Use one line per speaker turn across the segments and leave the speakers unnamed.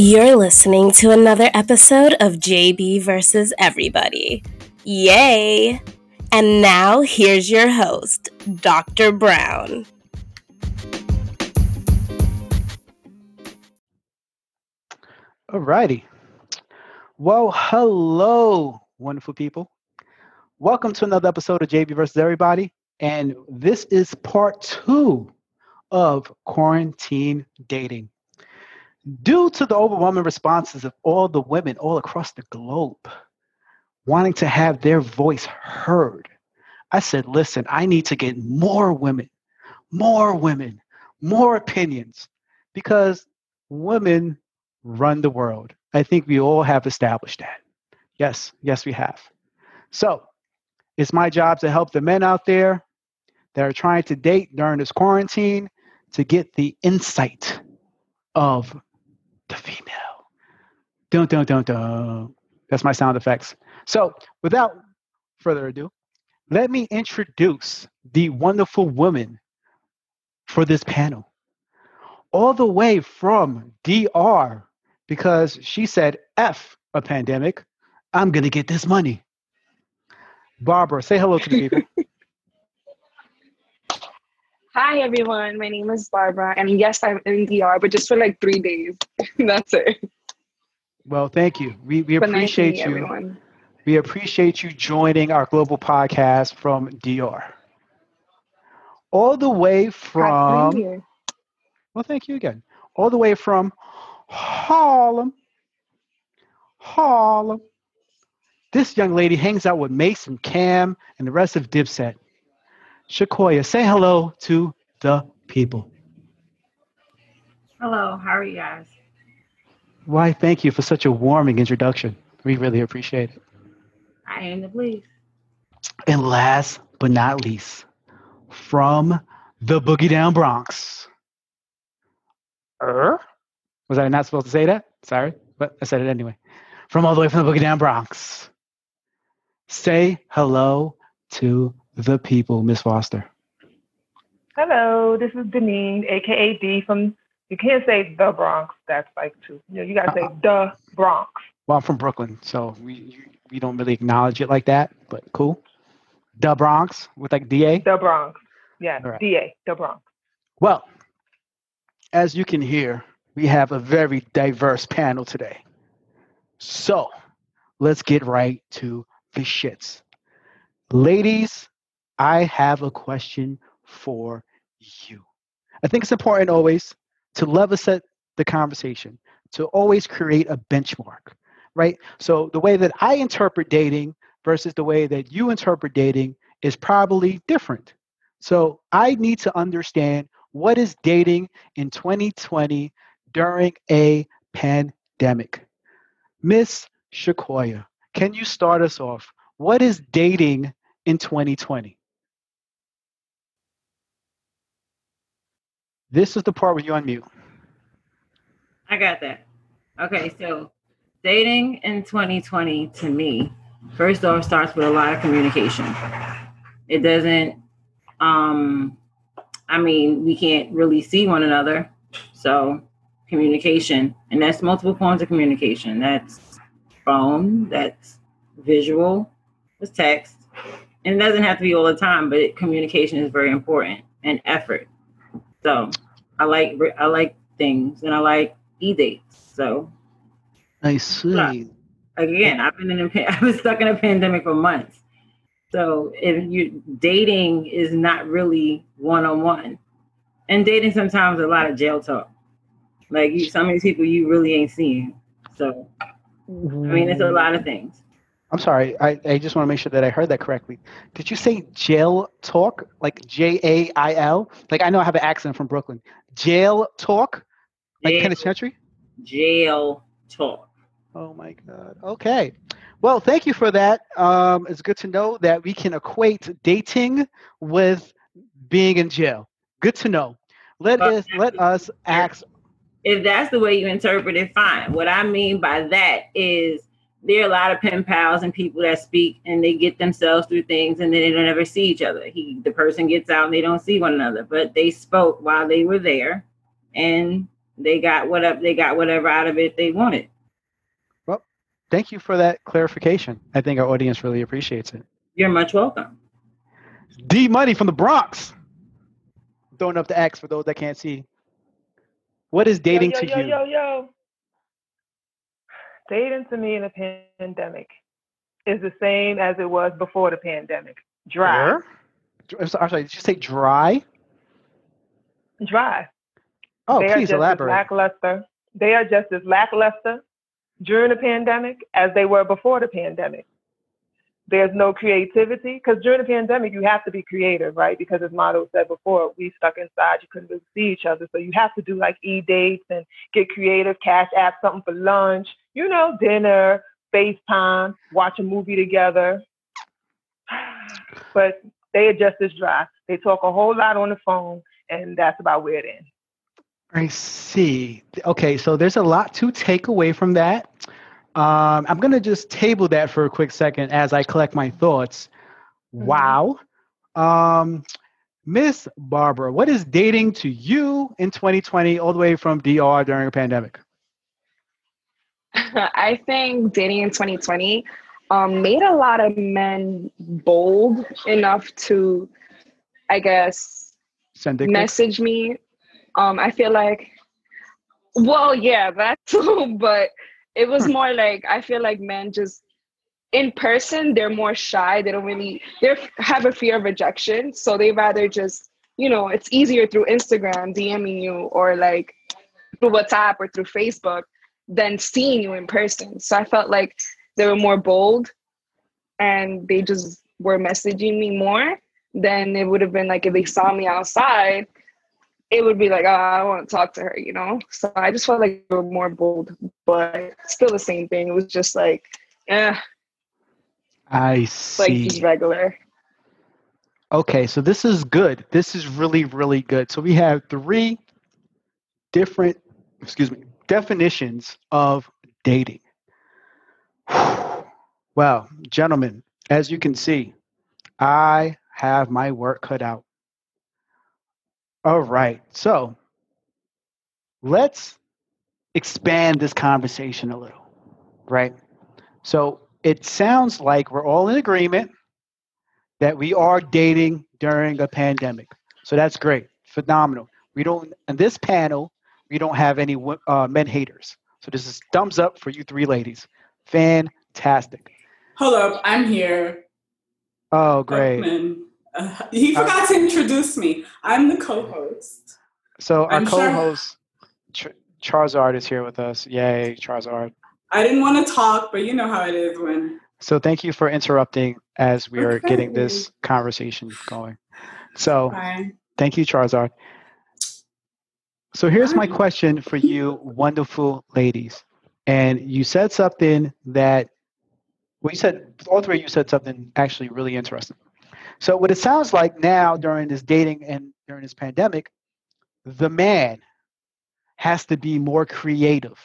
You're listening to another episode of JB versus Everybody. Yay! And now here's your host, Dr. Brown.
Alrighty. Well, hello, wonderful people. Welcome to another episode of JB versus Everybody. And this is part two of quarantine dating. Due to the overwhelming responses of all the women all across the globe wanting to have their voice heard, I said, listen, I need to get more women, more women, more opinions, because women run the world. I think we all have established that. Yes, yes, we have. So it's my job to help the men out there that are trying to date during this quarantine to get the insight of the female. Don't, don't, don't, don't. That's my sound effects. So without further ado, let me introduce the wonderful woman for this panel. All the way from DR, because she said, F a pandemic, I'm going to get this money. Barbara, say hello to the people.
Hi everyone, my name is Barbara, and yes, I'm in DR, but just for like three days. That's it.
Well, thank you. We we
But nice
appreciate
meet
you.
everyone.
We appreciate you joining our global podcast from DR. All the way from well, thank you again. All the way from Harlem. Harlem. This young lady hangs out with Mason, Cam, and the rest of Dipset. Shaqouya, say hello to the people.
Hello, how are you guys?
Why, thank you for such a warming introduction. We really appreciate it.
I am the police.
And last but not least, from the Boogie Down Bronx. Er? Was I not supposed to say that? Sorry, but I said it anyway. From all the way from the Boogie Down Bronx. Say hello to the people, Miss Foster.
Hello, this is Denine, aka D from. You can't say the Bronx. That's like too. You know, you gotta say
Uh-uh.
the Bronx.
Well, I'm from Brooklyn, so we we don't really acknowledge it like that, but cool. The Bronx with like DA.
The Bronx. Yes,
All right.
DA, the Bronx.
Well, as you can hear, we have a very diverse panel today. So let's get right to the shits. Ladies, I have a question for you. I think it's important always to level set the conversation, to always create a benchmark, right? So the way that I interpret dating versus the way that you interpret dating is probably different. So I need to understand what is dating in 2020 during a pandemic. Miss Shaqouya, can you start us off? What is dating in 2020? This is the part where you unmute.
I got that. Okay, so dating in 2020 to me, first off, starts with a lot of communication. It doesn't, um, I mean, we can't really see one another. So communication, and that's multiple forms of communication. That's phone, that's visual, that's text. And it doesn't have to be all the time, but communication is very important and effort. So I like I like things and I like e dates. So
I see.
again, I've been in a I was stuck in a pandemic for months. So if you dating is not really one on one, and dating sometimes a lot of jail talk. Like you, some of these people you really ain't seeing. So I mean, it's a lot of things.
I'm sorry. I, I just want to make sure that I heard that correctly. Did you say jail talk? Like J A I L? Like I know I have an accent from Brooklyn. Jail talk? Like
Jail,
penitentiary?
jail talk.
Oh my God. Okay. Well, thank you for that. Um, it's good to know that we can equate dating with being in jail. Good to know. Let us let us ask.
if that's the way you interpret it, fine. What I mean by that is there are a lot of pen pals and people that speak and they get themselves through things and then they don't ever see each other. He the person gets out and they don't see one another, but they spoke while they were there and they got whatever they got whatever out of it they wanted.
Well, thank you for that clarification. I think our audience really appreciates it.
You're much welcome.
D Money from the Bronx. Throwing up the X for those that can't see. What is dating
yo, yo,
to
yo,
you?
Yo, yo, Dating to me in a pandemic is the same as it was before the pandemic. Dry.
I'm sorry, did you say dry?
Dry.
Oh,
they
please elaborate.
Lackluster. They are just as lackluster during the pandemic as they were before the pandemic. There's no creativity because during the pandemic you have to be creative, right? Because as Motto said before, we stuck inside, you couldn't really see each other, so you have to do like e dates and get creative, cash app something for lunch, you know, dinner, FaceTime, watch a movie together. But they are just as dry. They talk a whole lot on the phone, and that's about where it ends.
I see. Okay, so there's a lot to take away from that. Um, I'm going to just table that for a quick second as I collect my thoughts.
Mhm.
Wow. Um, Miss Barbara, what is dating to you in 2020 all the way from DR during a pandemic?
I think dating in 2020 um, made a lot of men bold enough to, I guess,
Send
message me. Um, I feel like, well, yeah, that too, but it was hmm. more like I feel like men just in person they're more shy. They don't really they have a fear of rejection, so they rather just you know it's easier through Instagram DMing you or like through WhatsApp or through Facebook than seeing you in person. So I felt like they were more bold and they just were messaging me more than it would have been like if they saw me outside it would be like, oh, I want to talk to her, you know? So I just felt like they were more bold, but still the same thing. It was just like, yeah,
I see.
like just regular.
Okay, so this is good. This is really, really good. So we have three different, excuse me, definitions of dating. Well, gentlemen, as you can see, I have my work cut out. All right, so let's expand this conversation a little, right? So it sounds like we're all in agreement that we are dating during a pandemic. So that's great, phenomenal. We don't, in this panel, we don't have any uh, men haters. So this is thumbs up for you three ladies. Fantastic.
Hold up, I'm here.
Oh, great.
Uh, he forgot to introduce me. I'm the co-host.
So our
I'm
co-host Ch- Charizard is here with us. Yay, Charizard.
I didn't want to talk, but you know how it is when.
So thank you for interrupting as we are getting this conversation going. So
Fine.
thank you, Charizard. So here's my question for you, wonderful ladies. And you said something that, well, you said, all three of you said something actually really interesting. So what it sounds like now during this dating and during this pandemic, the man has to be more creative.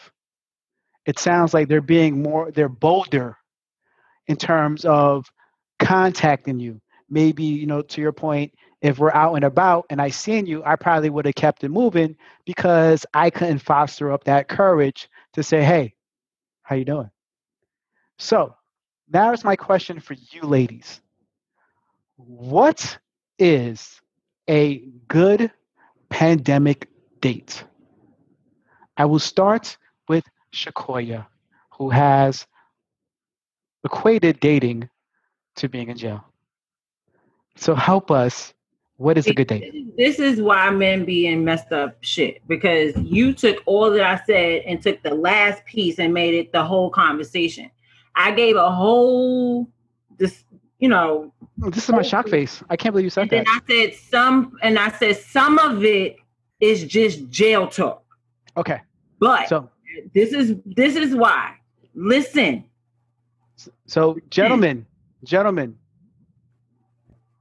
It sounds like they're being more, they're bolder in terms of contacting you. Maybe, you know, to your point, if we're out and about and I seen you, I probably would have kept it moving because I couldn't foster up that courage to say, "Hey, how you doing?" So, now is my question for you ladies. What is a good pandemic date? I will start with Shaqouya, who has equated dating to being in jail. So help us. What is a good date?
This is why men be in messed up shit because you took all that I said and took the last piece and made it the whole conversation. I gave a whole this, you know, oh,
This is my shock face. I can't believe you said
and
that.
I said some, and I said some of it is just jail talk.
Okay.
But
So
this is this is why. Listen,
so gentlemen, gentlemen.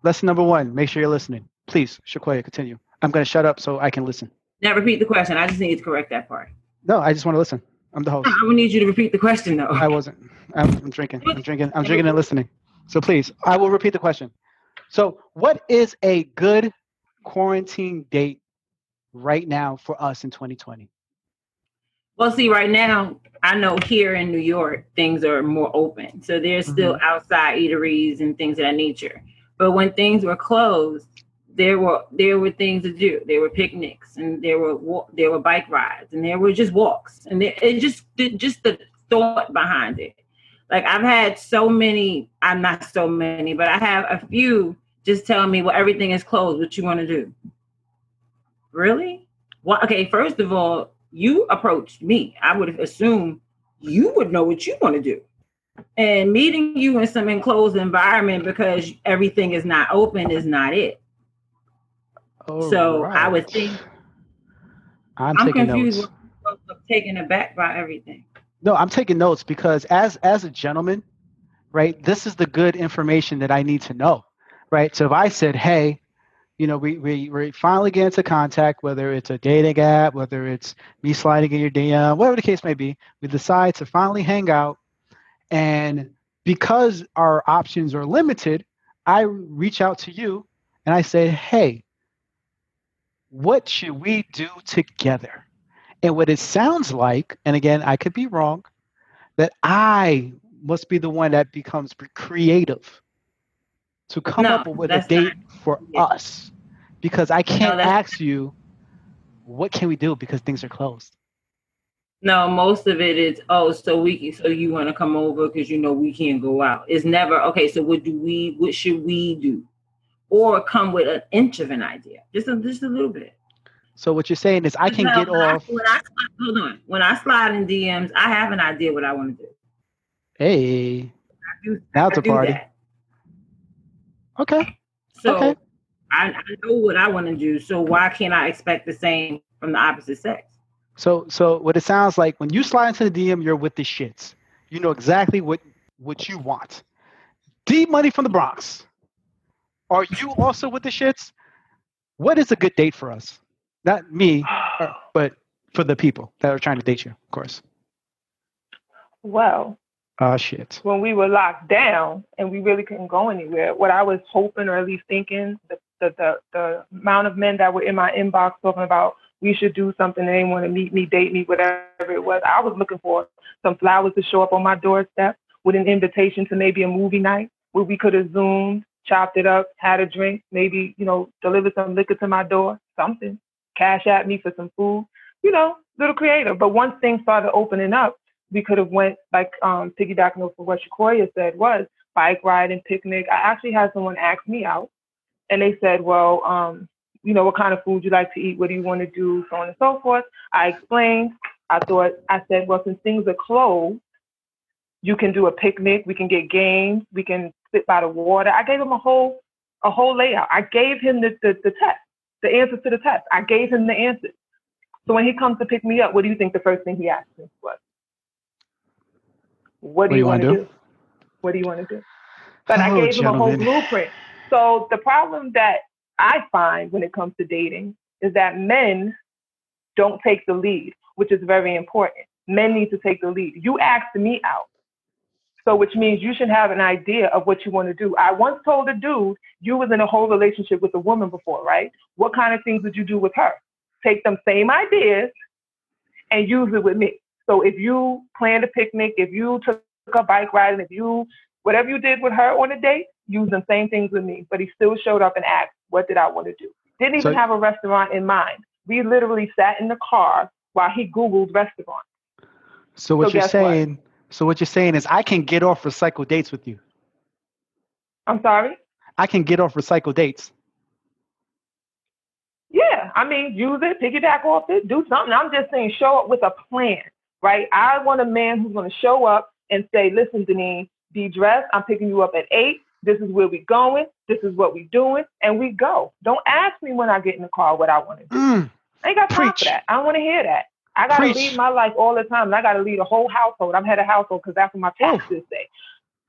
Lesson number one, make sure you're listening. Please, Shaqouya, continue. I'm gonna shut up so I can listen.
now repeat the question. I just need to correct that part.
No, I just want to listen. I'm the host.
I would need you to repeat the question though.
I wasn't. I'm, I'm drinking. I'm drinking. I'm drinking and listening. So please, I will repeat the question. So, what is a good quarantine date right now for us in 2020?
Well, see, right now, I know here in New York, things are more open. So there's still
Mm-hmm.
outside eateries and things of that nature. But when things were closed, there were there were things to do. There were picnics and there were there were bike rides and there were just walks and there, it just just the thought behind it. Like I've had so many. I'm not so many, but I have a few just telling me, "Well, everything is closed. What you want to do?" Really? Well, okay. First of all, you approached me. I would have assumed you would know what you want to do. And meeting you in some enclosed environment because everything is not open is not it. Oh, so, I would think-
I'm,
I'm confused.
notes.
with- with Taken aback by everything.
No, I'm taking notes because as as a gentleman, right, this is the good information that I need to know, right? So if I said, hey, you know, we we we finally get into contact, whether it's a dating app, whether it's me sliding in your DM, whatever the case may be, we decide to finally hang out, and because our options are limited, I reach out to you and I say, hey, what should we do together? And what it sounds like, and again, I could be wrong, that I must be the one that becomes creative to come
No,
up with a date for
Yeah.
us. Because I can't
that's-
ask you, what can we do because things are closed?
No, most of it is oh, so we so you want to come over because you know we can't go out. It's never okay. So what do we? What should we do? Or come with an inch of an idea, just a, just a little bit.
So what you're saying is I can
Now,
get
when I-
off.
when I slide, hold on. When I slide in DMs, I have an idea what I want to do.
Hey,
do,
now
I
it's a
do
party.
that.
Okay.
So
Okay.
I, I know what I want to do. So why can't I expect the same from the opposite sex?
So so what it sounds like when you slide into the DM, you're with the shits. You know exactly what what you want. D money from the Bronx. Are you also with the shits? What is a good date for us? Not me, but for the people that are trying to date you, of course.
Well,
Oh shit.
when we were locked down and we really couldn't go anywhere, what I was hoping or at least thinking, the the the, the amount of men that were in my inbox talking about we should do something, they want to meet me, date me, whatever it was. I was looking for some flowers to show up on my doorstep with an invitation to maybe a movie night where we could have zoomed, chopped it up, had a drink, maybe, you know, delivered some liquor to my door, something, cash at me for some food, you know, little creative. But once things started opening up, we could have went like um, piggybacking off of what Shaqouya said was bike ride and picnic. I actually had someone ask me out, and they said, "Well, um, you know, what kind of food you like to eat? What do you want to do? So on and so forth." I explained. I thought I said, "Well, since things are closed, you can do a picnic. We can get games. We can sit by the water." I gave him a whole a whole layout. I gave him the the, the test, the answers to the test. I gave him the answers. So when he comes to pick me up, what do you think the first thing he asked me was? What do you want to do? What do you want to do? But I
Oh,
gave him a whole blueprint. So the problem that I find when it comes to dating is that men don't take the lead, which is very important. Men need to take the lead. You asked me out. So which means you should have an idea of what you want to do. I once told a dude you was in a whole relationship with a woman before, right? What kind of things would you do with her? Take them same ideas and use it with me. So if you planned a picnic, if you took a bike ride, and if you whatever you did with her on a date, use the same things with me. But he still showed up and asked, what did I want to do? Didn't even
So-
have a restaurant in mind. We literally sat in the car while he Googled restaurant.
So what
So
you're
guess what?
So what you're saying is I can get off recycled dates with you.
I'm sorry?
I can get off recycled dates.
Yeah, I mean, use it, piggyback off it, do something. I'm just saying, show up with a plan, right? I want a man who's going to show up and say, listen, Denise, be dressed. I'm picking you up at eight. This is where we're going. This is what we're doing. And we go. Don't ask me when I get in the car what I want to do.
Mm,
I ain't got time
Preach.
for that. I don't want to hear that. I got to
Preach.
lead my life all the time. And I got to lead a whole household. I'm head of household because that's what my taxes say.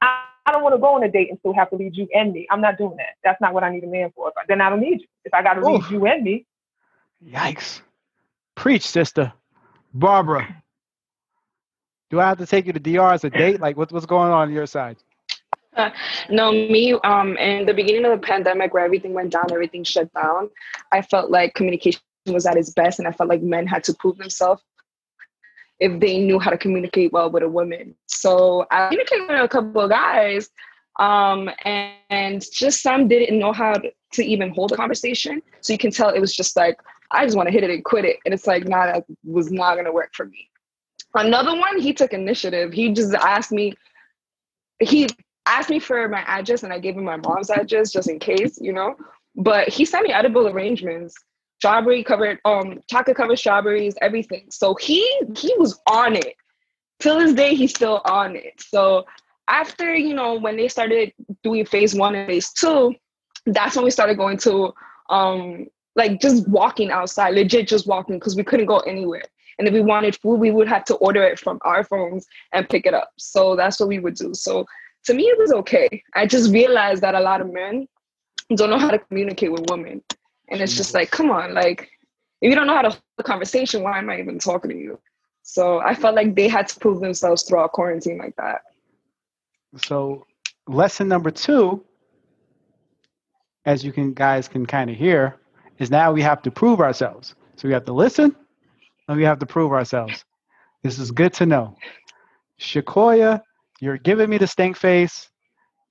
I, I don't want to go on a date and still have to lead you and me. I'm not doing that. That's not what I need a man for. If I- Then I don't need you. If I got to lead
Oof.
you and me,
Yikes. Preach, sister. Barbara. Do I have to take you to DR as a date? Like, what, what's going on on your side?
No, me, um, in the beginning of the pandemic where everything went down, everything shut down, I felt like communication was at its best and I felt like men had to prove themselves if they knew how to communicate well with a woman. So I communicated with a couple of guys, um, and, and just some didn't know how to, to even hold a conversation. So you can tell it was just like, I just want to hit it and quit it. And it's like, nah, that was not going to work for me. Another one, he took initiative. He just asked me, he asked me for my address and I gave him my mom's address just in case, you know. But he sent me edible arrangements, strawberry covered, um, chocolate covered strawberries, everything. So he he was on it. Till this day, he's still on it. So after, you know, when they started doing phase one and phase two, that's when we started going to um like just walking outside, legit just walking because we couldn't go anywhere. And if we wanted food, we would have to order it from our phones and pick it up. So that's what we would do. So to me, it was okay. I just realized that a lot of men don't know how to communicate with women. And it's just like, come on, like, if you don't know how to hold a conversation, why am I even talking to you? So I felt like they had to prove themselves throughout quarantine like that.
So, lesson number two, as you can guys can kind of hear, is now we have to prove ourselves. So we have to listen and we have to prove ourselves. This is good to know. Shaqouya, you're giving me the stink face,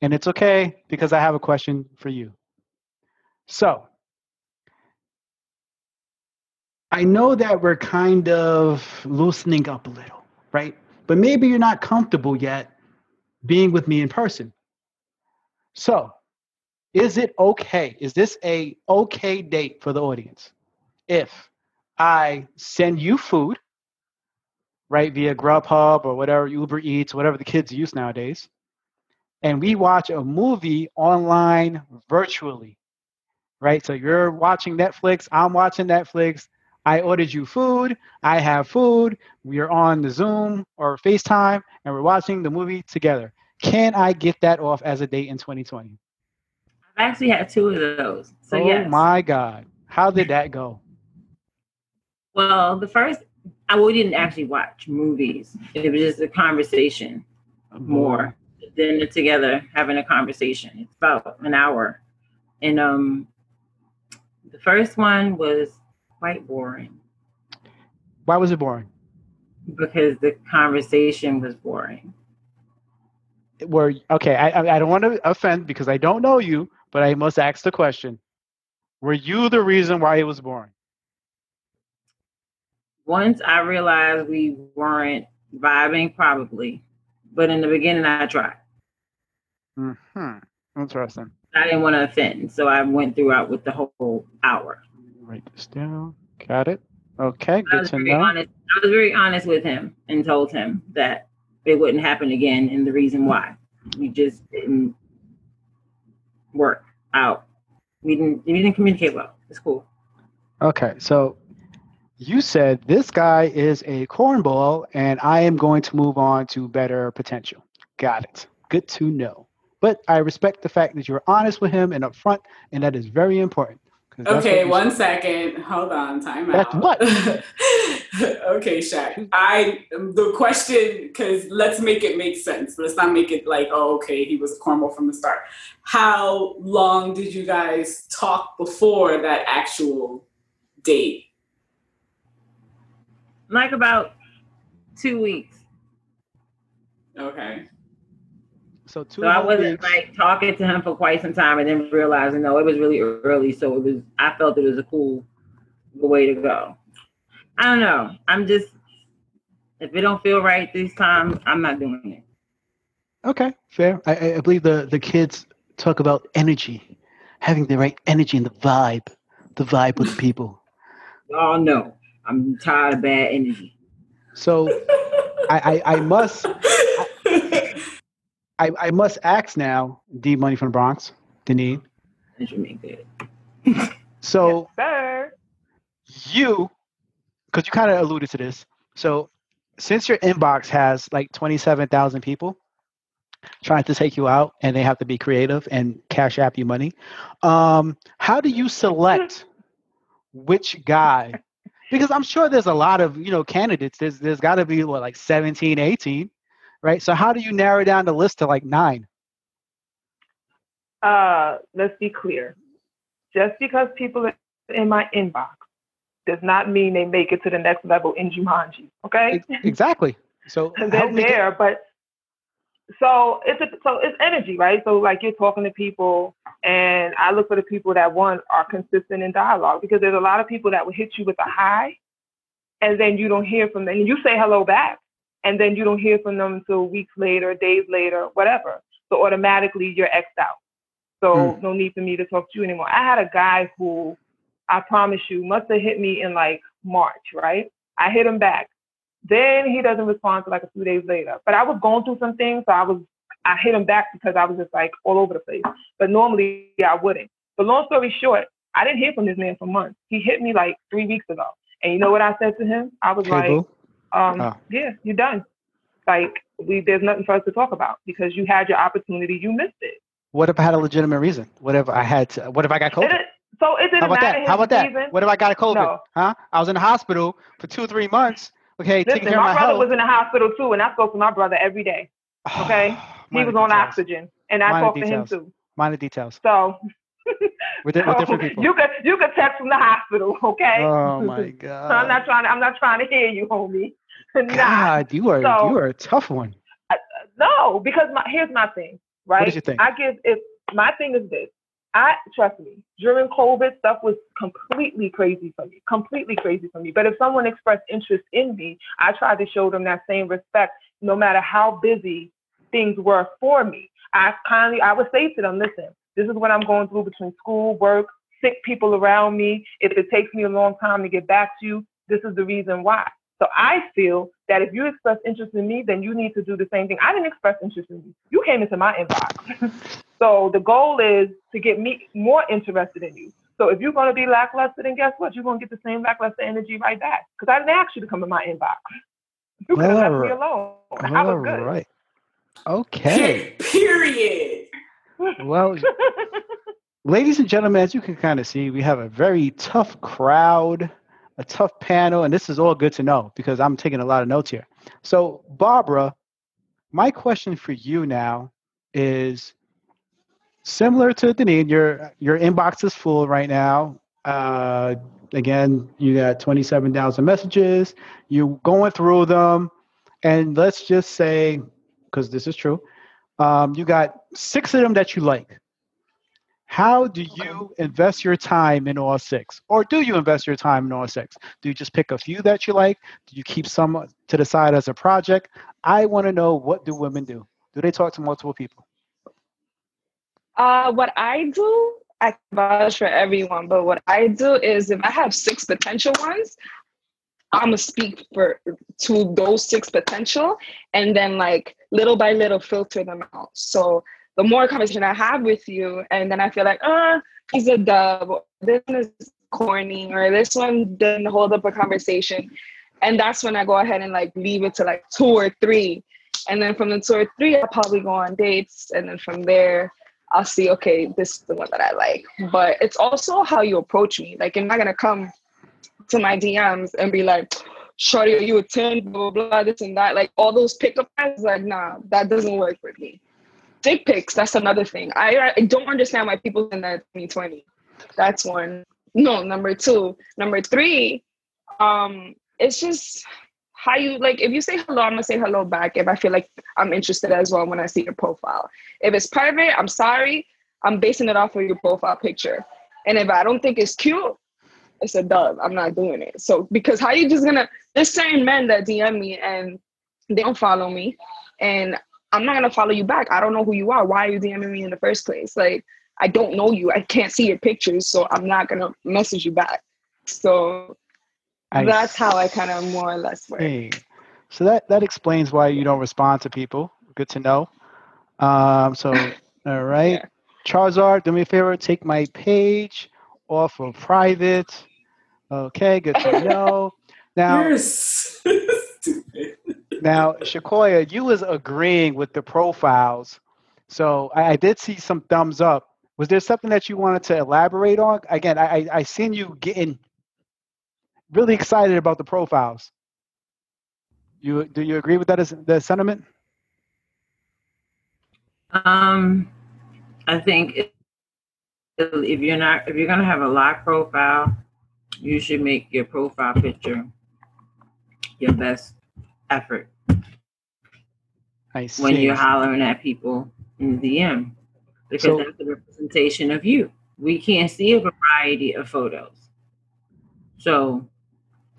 and it's okay because I have a question for you. So, I know that we're kind of loosening up a little, right? But maybe you're not comfortable yet being with me in person. So, is it okay? Is this a okay date for the audience? If I send you food, right, via Grubhub or whatever, Uber Eats, whatever the kids use nowadays, and we watch a movie online virtually, right? So you're watching Netflix, I'm watching Netflix. I ordered you food, I have food, we are on the Zoom or FaceTime, and we're watching the movie together. Can I get that off as a date in 2020?
I've actually had two of those. So
oh
yes.
my God. How did that go?
Well, the first, I we didn't actually watch movies. It was just a conversation more. than together, having a conversation. It's about an hour. And um the first one was quite boring.
Why was it boring?
Because the conversation was boring.
Were okay, I I don't want to offend because I don't know you, but I must ask the question. Were you the reason why it was boring?
Once I realized we weren't vibing, probably. But in the beginning, I tried.
Hmm. Interesting.
I didn't want to offend, so I went throughout with the whole hour.
Write this down. Got it. Okay,
I
good
was
to
very
know.
honest. I was very honest with him and told him that it wouldn't happen again, and the reason why we just didn't work out. We didn't. We didn't communicate well. It's cool.
Okay, so you said this guy is a cornball, and I am going to move on to better potential. Got it. Good to know. But I respect the fact that you're honest with him and upfront, and that is very important. 'Cause that's
Okay,
what you-
one second. Hold on. Time
That's
out.
what?
okay, Shaq. I the question because let's make it make sense. But let's not make it like, oh, okay, he was a cornball from the start. How long did you guys talk before that actual date?
Like about two weeks.
Okay.
So two
So I wasn't
weeks.
like talking to him for quite some time and then realizing no, it was really early. So it was I felt it was a cool way to go. I don't know. I'm just if it don't feel right this time, I'm not doing it.
Okay, fair. I- I, believe the, the kids talk about energy, having the right energy and the vibe, the vibe with the people.
Y'all know I'm tired of bad energy.
So I, I, I must I, I must ask now, D Money from the Bronx, Denine.
That should make good.
So
Sir.
you, because you kind of alluded to this. So since your inbox has like 27,000 people trying to take you out and they have to be creative and cash app you money, um, how do you select which guy? Because I'm sure there's a lot of, you know, candidates. There's, there's got to be what, like 17, 18, right? So how do you narrow down the list to like nine?
Uh, let's be clear. Just because people are in my inbox does not mean they make it to the next level in Jumanji. Okay.
Exactly. So
they're there, get- but so it's a, so it's energy, right? So like you're talking to people, and I look for the people that one are consistent in dialogue because there's a lot of people that will hit you with a high, and then you don't hear from them. And you say hello back, and then you don't hear from them until weeks later, days later, whatever. So automatically you're xed out. So mm. no need for me to talk to you anymore. I had a guy who I promise you must have hit me in like March, right? I hit him back. Then he doesn't respond to like a few days later. But I was going through some things, so I was I hit him back because I was just like all over the place. But normally yeah, I wouldn't. But long story short, I didn't hear from this man for months. He hit me like three weeks ago. And you know what I said to him? I was like, um, oh. yeah, you're done. Like we there's nothing for us to talk about because you had your opportunity, you missed it.
What if I had a legitimate reason? What if I had to, what if I got COVID?
It, so it didn't
How about
matter
that? How about
that?
Reason. What if I got a COVID? No. Huh? I was in the hospital for two, three months. Okay,
Listen,
my,
my, brother
health.
was in the hospital too, and I spoke to my brother every day. Okay, he was on oxygen, and I talked to him too.
Minor details.
So
with, with different people.
You could you could text from the hospital, okay?
Oh my god.
I'm not trying. To, I'm not trying to hear you, homie.
nah. God, you are so, you are a tough one.
I, uh, no, because my here's my thing, right?
What did you think?
I give if my thing is this. I trust me, during COVID, stuff was completely crazy for me, completely crazy for me. But if someone expressed interest in me, I tried to show them that same respect, no matter how busy things were for me. I kindly, I would say to them, listen, this is what I'm going through between school, work, sick people around me. If it takes me a long time to get back to you, this is the reason why. So I feel that if you express interest in me, then you need to do the same thing. I didn't express interest in you. You came into my inbox. so the goal is to get me more interested in you. So if you're going to be lackluster, then guess what? You're going to get the same lackluster energy right back. Because I didn't ask you to come in my inbox. You could have left right. me alone. I was good.
Right. Okay.
Period.
Well, ladies and gentlemen, as you can kind of see, we have a very tough crowd a tough panel, and this is all good to know because I'm taking a lot of notes here. So, Barbara, my question for you now is similar to Denine. Your your inbox is full right now. Uh, again, you got 27,000 messages. You're going through them, and let's just say, because this is true, um, you got six of them that you like. How do you invest your time in all six? Or do you invest your time in all six? Do you just pick a few that you like? Do you keep some to the side as a project? I want to know what do women do? Do they talk to multiple people?
Uh, what I do, I vouch for everyone, but what I do is if I have six potential ones, I'm gonna speak for to those six potential, and then like little by little filter them out. So the more conversation I have with you, and then I feel like, uh, he's a dub, this one is corny, or this one didn't hold up a conversation. And that's when I go ahead and like leave it to like two or three. And then from the two or three, I'll probably go on dates. And then from there, I'll see, okay, this is the one that I like. But it's also how you approach me. Like, you're not gonna come to my DMs and be like, Shorty, you a 10, blah, blah, blah, this and that. Like all those pickup lines, like, nah, that doesn't work for me dick pics, that's another thing. I, I don't understand why people in that 2020. That's one. No, number two. Number three, um, it's just how you like if you say hello, I'm gonna say hello back if I feel like I'm interested as well when I see your profile. If it's private, I'm sorry. I'm basing it off of your profile picture. And if I don't think it's cute, it's a dub. I'm not doing it. So because how you just gonna there's certain men that DM me and they don't follow me and I'm not gonna follow you back. I don't know who you are. Why are you DMing me in the first place? Like, I don't know you. I can't see your pictures, so I'm not gonna message you back. So I that's how I kind of more or less work. Hey.
So that that explains why you don't respond to people. Good to know. Um, so all right, yeah. Charizard, do me a favor. Take my page off of private. Okay, good to know. Now, now, Shaqouya, you was agreeing with the profiles. So I, I, did see some thumbs up. Was there something that you wanted to elaborate on? Again, I, I, I seen you getting really excited about the profiles. You do you agree with that as the sentiment?
Um, I think if, if you're not if you're gonna have a lock profile, you should make your profile picture your best effort
I see.
when you're hollering at people in the DM because
So-
that's a representation of you. We can't see a variety of photos. So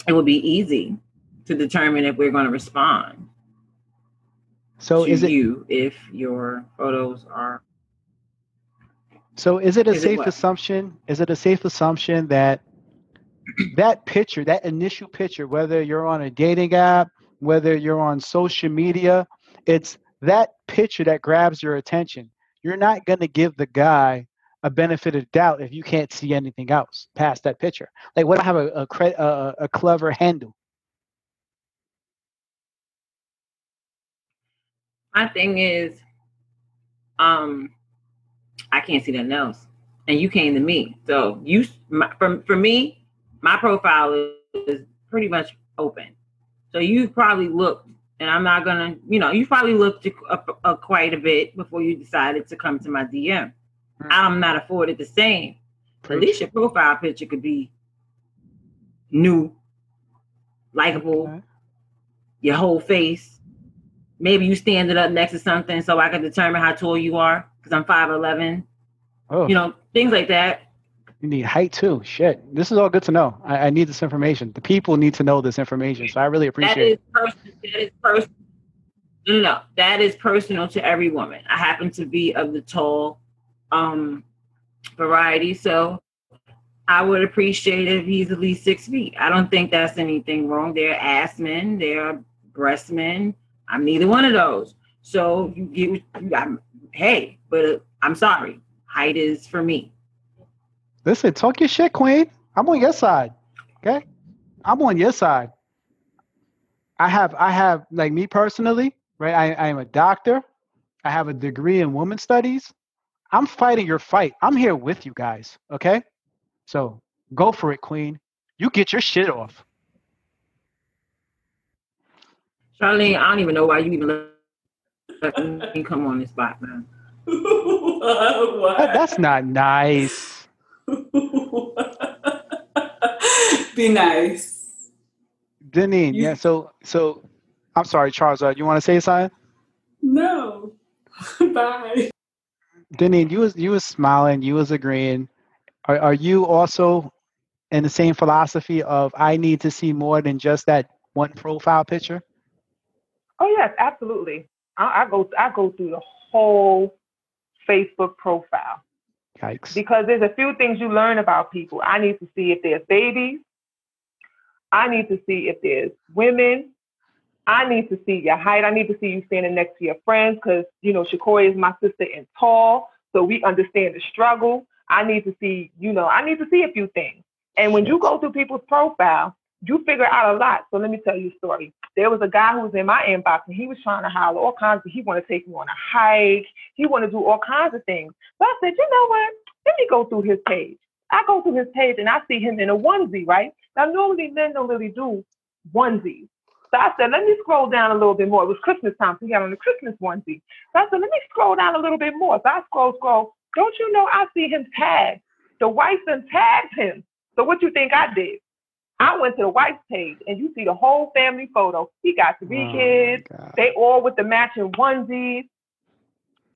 it would be easy to determine if we're going to respond
so
to
is it
you if your photos are
so is it a
is
safe
what?
assumption? Is it a safe assumption that that picture, that initial picture, whether you're on a dating app, whether you're on social media, it's that picture that grabs your attention. You're not going to give the guy a benefit of doubt if you can't see anything else past that picture. Like, what if I have a a, cre- a, a clever handle?
My thing is, um, I can't see nothing else, and you came to me. So you, my, for for me, my profile is, is pretty much open. So you probably looked, and I'm not gonna, you know, you probably looked up, up quite a bit before you decided to come to my DM.
Hmm.
I'm not afforded the same. At least your profile picture could be new, likable,
Okay.
your whole face. Maybe you standing up next to something so I can determine how tall you are because I'm 5'11.
Oh,
You know, things like that.
You need height too. Shit, this is all good to know. I, I need this information. The people need to know this information, so I really appreciate
is
it.
personal. That is personal. No, that is personal to every woman. I happen to be of the tall um variety, so I would appreciate if he's at least six feet. I don't think that's anything wrong. There are ass men, They're breast men. I'm neither one of those. So you get, I'm, hey, but I'm sorry, height is for me.
Listen, talk your shit, Queen. I'm on your side. Okay, I'm on your side. I have, I have, like me personally, right? I, I am a doctor. I have a degree in women studies. I'm fighting your fight. I'm here with you guys. Okay, so go for it, Queen. You get your shit off.
Charlene, I don't even know why you even let me come on this spot, man.
what?
That- that's not nice.
Be nice.
Denine,
You-
yeah. So, so I'm sorry, Charles. Uh, you want to say something?
No. Bye.
Denine, you was you was smiling. You was agreeing. Are are you also in the same philosophy of I need to see more than just that one profile picture?
Oh yes, absolutely. I, I go I go through the whole Facebook profile
Yikes.
because there's a few things you learn about people. I need to see if there's babies. I need to see if there's women. I need to see your height. I need to see you standing next to your friends because you know Shaqouya is my sister and tall, so we understand the struggle. I need to see, you know, I need to see a few things. And when you go through people's profile, you figure out a lot. So let me tell you a story. There was a guy who was in my inbox and he was trying to holler all kinds of, he want to take me on a hike. He want to do all kinds of things. So I said, you know what? Let me go through his page. I go through his page and I see him in a onesie, right? Now, normally men don't really do onesies. So I said, let me scroll down a little bit more. It was Christmas time, so he had on the Christmas onesie. So I said, let me scroll down a little bit more. So I scroll, scroll. Don't you know I see him tagged? The wife then tagged him. So what you think I did? I went to the wife's page and you see the whole family photo. He got three
Oh,
kids.
God.
They all with the matching onesies.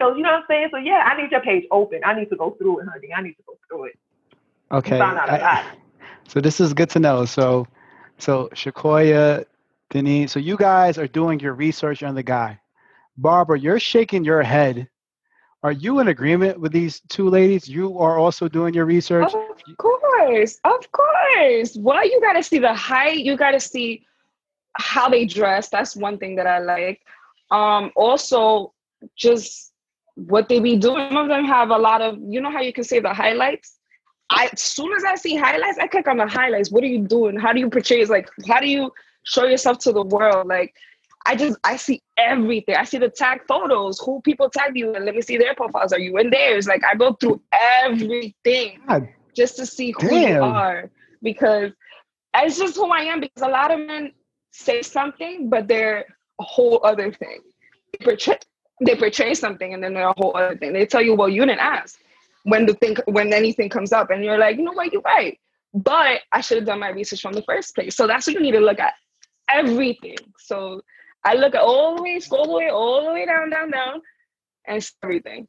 So you know what I'm saying? So yeah, I need your page open. I need to go through it, honey. I need to go through it.
Okay.
a
I-. so this is good to know. So, so Shaqouya, Denise, so you guys are doing your research on the guy. Barbara, you're shaking your head. Are you in agreement with these two ladies? You are also doing your research.
Of course, of course. Well, you got to see the height. You got to see how they dress. That's one thing that I like. Um, also, just what they be doing. Some of them have a lot of. You know how you can say the highlights. I as soon as I see highlights, I click on the highlights. What are you doing? How do you portray? Like, how do you show yourself to the world? Like, I just I see everything. I see the tag photos, who people tag you, and let me see their profiles. Are you in theirs? Like, I go through everything
God,
just to see who
Damn.
you are because it's just who I am. Because a lot of men say something, but they're a whole other thing. They portray, they portray something, and then they're a whole other thing. They tell you, "Well, you didn't ask." When the thing, when anything comes up, and you're like, "You know what? You're right." but I should have done my research from the first place. So that's what you need to look at everything. So I look at all the way, all the way, all the way down, down, down, and everything.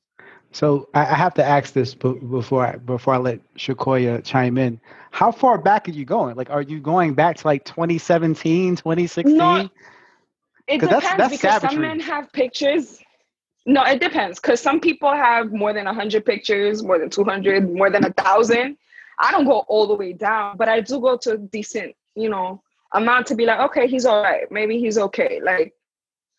So I have to ask this before I, before I let Shaqouya chime in. How far back are you going? Like, are you going back to like 2017, 2016? No,
it depends that's, that's because savagery. some men have pictures. No, it depends because some people have more than 100 pictures, more than 200, more than a thousand. I don't go all the way down, but I do go to a decent, you know, amount to be like, okay, he's all right. Maybe he's okay. Like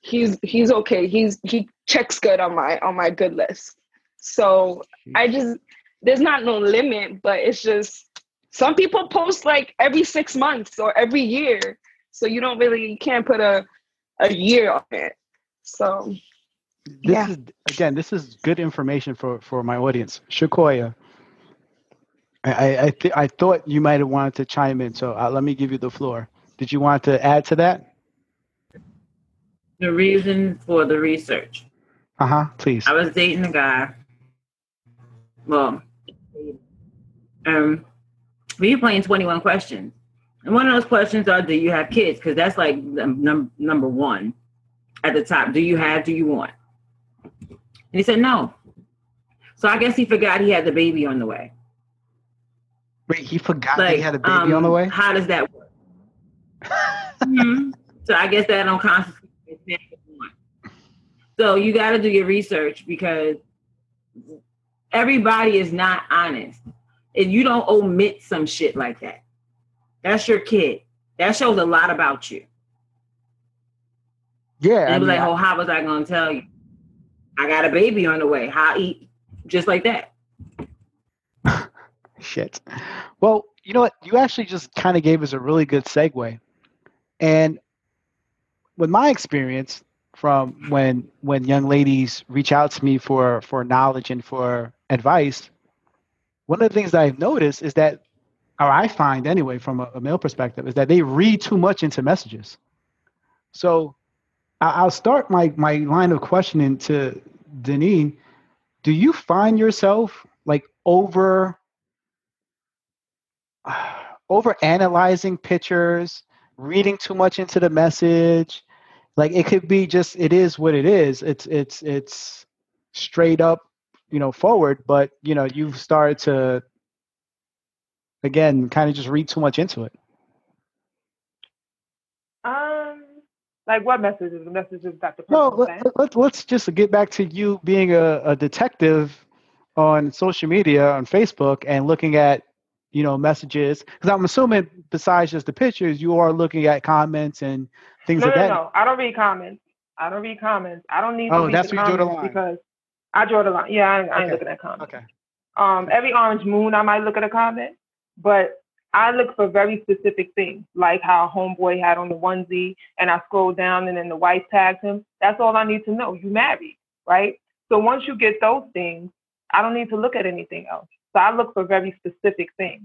he's he's okay. He's he checks good on my on my good list. So I just there's not no limit, but it's just some people post like every six months or every year. So you don't really you can't put a a year on it. So
this yeah. is again, this is good information for for my audience. Shaqouya, I I th- I thought you might have wanted to chime in, so uh, let me give you the floor. Did you want to add to that?
The reason for the research.
Uh huh. Please.
I was dating a guy well, um, we were playing 21 questions. And one of those questions are, do you have kids? Because that's like num- number one at the top. Do you have, do you want? And he said, no. So I guess he forgot he had the baby on the way.
Wait, he forgot like, he had a baby um, on the um, way?
How does that work? mm-hmm. So I guess that don't constitute. So you got to do your research because everybody is not honest. And you don't omit some shit like that. That's your kid. That shows a lot about you.
Yeah.
And it was like, oh, how was I gonna tell you? I got a baby on the way. How eat just like that.
Shit. Well, you know what? You actually just kind of gave us a really good segue. And with my experience from when when young ladies reach out to me for for knowledge and for advice, one of the things that I've noticed is that, or I find anyway, from a, a male perspective, is that they read too much into messages. So I'll start my, my line of questioning to Denine. Do you find yourself like over over analyzing pictures, reading too much into the message? Like it could be just it is what it is. It's it's it's straight up you know forward but you know you've started to again kind of just read too much into it
um like what messages? The messages that the person no
let, let, let's just get back to you being a, a detective on social media on facebook and looking at you know messages. Because i'm assuming besides just the pictures you are looking at comments and things
no,
like
no,
that
no. I don't read comments. I don't read comments. I don't need to oh, read that's the comments the because I draw the line. Yeah, I, I ain't looking at comments.
Okay.
Um, every orange moon, I might look at a comment, but I look for very specific things, like how a homeboy had on the onesie, and I scroll down, and then the wife tags him. That's all I need to know. You married, right? So once you get those things, I don't need to look at anything else. So I look for very specific things.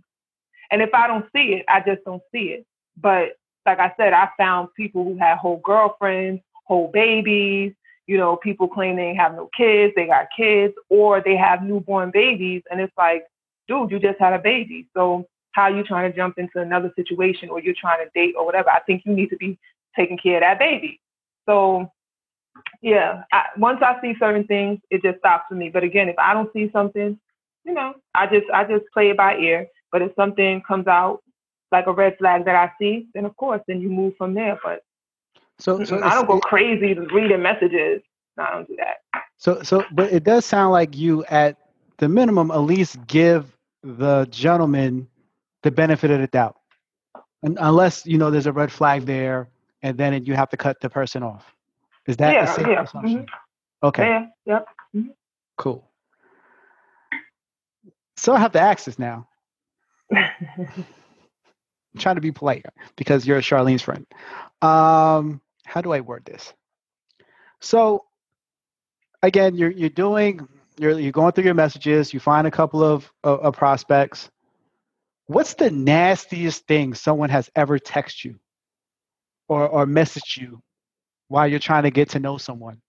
And if I don't see it, I just don't see it. But like I said, I found people who had whole girlfriends, whole babies, you know, people claim they have no kids, they got kids, or they have newborn babies. And it's like, dude, you just had a baby. So how are you trying to jump into another situation or you're trying to date or whatever? I think you need to be taking care of that baby. So yeah, I, once I see certain things, it just stops for me. But again, if I don't see something, you know, I just I just play it by ear. But if something comes out like a red flag that I see, then of course, then you move from there. But so, so I don't go crazy reading messages. No, I don't do that.
So, so, but it does sound like you, at the minimum, at least give the gentleman the benefit of the doubt, and unless you know there's a red flag there, and then you have to cut the person off. Is that
yeah,
the
same yeah. assumption? Mm-hmm.
Okay.
Yeah. Yep. Mm-hmm.
Cool. So I have to ask this now. I'm trying to be polite because you're Charlene's friend. Um, how do I word this? So again, you're you're doing you're you're going through your messages. You find a couple of, of, of prospects. What's the nastiest thing someone has ever texted you or or messaged you while you're trying to get to know someone?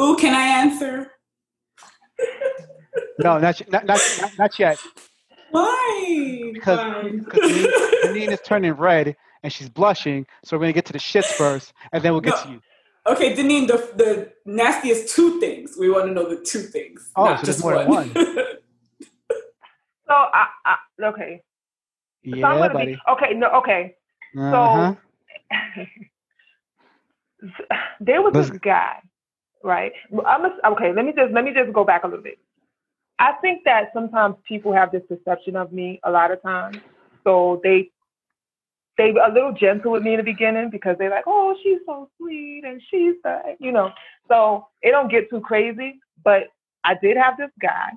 Ooh, can I answer?
no, not, not, not, not, yet.
Why?
Because
Why?
because Denine, Denine is turning red and she's blushing. So we're gonna get to the shits first, and then we'll get
No.
to you.
Okay, Denine, the the nastiest two things. We want to know the two things.
Oh,
not
so
just
more than
one.
So I, I okay. So I'm
Yeah,
gonna
buddy.
be okay. No, okay.
Uh-huh.
there was
Let's-
this guy, right? I'm a, okay. Let me just let me just go back a little bit. I think that sometimes people have this perception of me a lot of times, so they they were a little gentle with me in the beginning because they're like, oh, she's so sweet and she's the, you know. So it don't get too crazy. But I did have this guy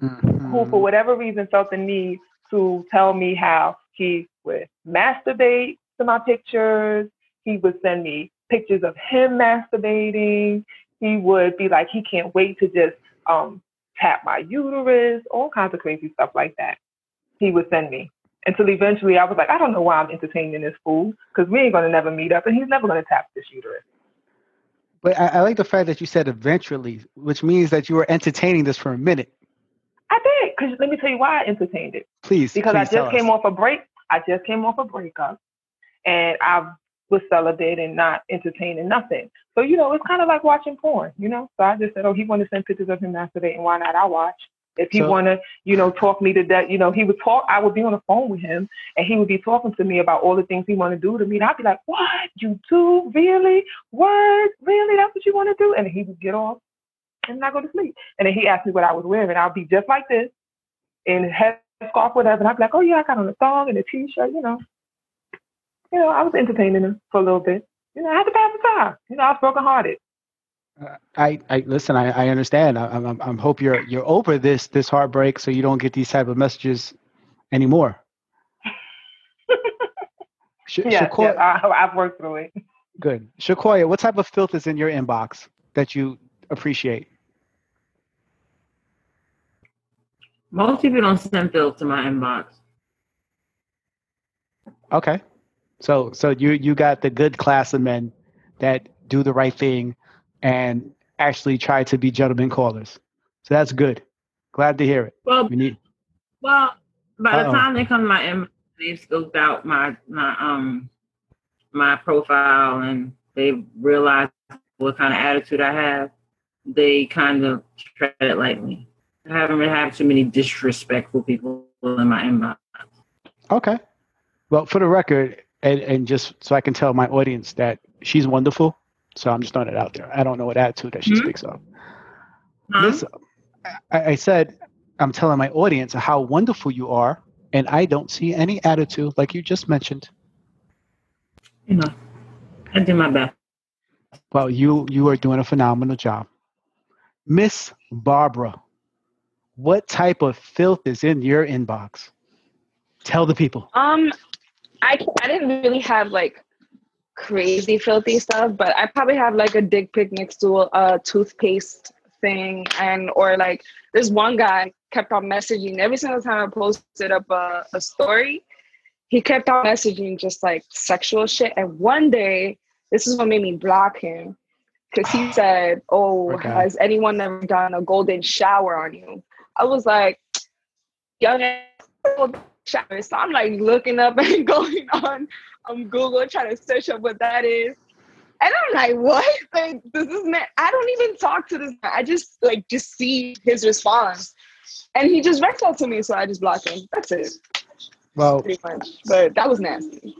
who,
Mhm.
for whatever reason, felt the need to tell me how he would masturbate to my pictures. He would send me pictures of him masturbating. He would be like, he can't wait to just um, tap my uterus, all kinds of crazy stuff like that. He would send me until eventually I was like, I don't know why I'm entertaining this fool because we ain't gonna never meet up and he's never gonna tap this uterus.
But I, I like the fact that you said eventually, which means that you were entertaining this for a minute.
I did because let me tell you why I entertained it.
Please,
because I
please tell
just came
us.
off a break. I just came off a breakup, and I was celibate and not entertaining nothing. So you know, it's kind of like watching porn, you know. So I just said, oh, he want to send pictures of him masturbating. Why not? I watch. If he
So-
want to, you know, talk me to death, you know, he would talk. I would be on the phone with him, and he would be talking to me about all the things he want to do to me. And I'd be like, what? You do really? What? Really? That's what you want to do? And he would get off, and I go to sleep. And then he asked me what I was wearing. I'll be just like this, in headscarf, whatever. And I'd be like, oh yeah, I got on a thong and a t-shirt, you know. You know, I was entertaining him for a little bit. You know, I had to pass the time. You know, I was brokenhearted.
Uh, I, I listen. I, I understand. I, I'm, I'm, hope you're you're over this this heartbreak, so you don't get these type of messages anymore. Sh-
Yes,
Shaqouya-
yes, I, I've worked through it.
good. Shaqouya, what type of filth is in your inbox that you appreciate?
Most people don't send filth to my inbox.
Okay, so so you you got the good class of men that do the right thing and actually try to be gentlemen callers. So that's good. Glad to hear it.
Well,
We need.
well, by
Uh-oh.
the time they come to my inbox, they've scoped out my my um my profile and they realize what kind of attitude I have. They kind of tread it lightly. I haven't really had too many disrespectful people in my inbox.
Okay. Well, for the record, and, and just so I can tell my audience that she's wonderful, so I'm just throwing it out there. I don't know what attitude that she
Mhm.
speaks of.
Huh?
I, I said, I'm telling my audience how wonderful you are, and I don't see any attitude like you just mentioned.
You know, I do my best.
Well, you you are doing a phenomenal job, Miss Barbara. What type of filth is in your inbox? Tell the people.
Um, I I didn't really have like crazy filthy stuff, but I probably have like a dick pic next to a toothpaste thing, and or like this one guy kept on messaging every single time I posted up a, a story. He kept on messaging just like sexual shit, and one day this is what made me block him because he said, "Oh,
Okay.
has anyone ever done a golden shower on you?" I was like, "Young ass shower." So I'm like looking up and going on um Google trying to search up what that is. And I'm like, what? Like, this is man. I don't even talk to this guy. I just like just see his response. And he just reached out to me, so I just blocked him. That's it,
Well,
pretty much. But that was nasty.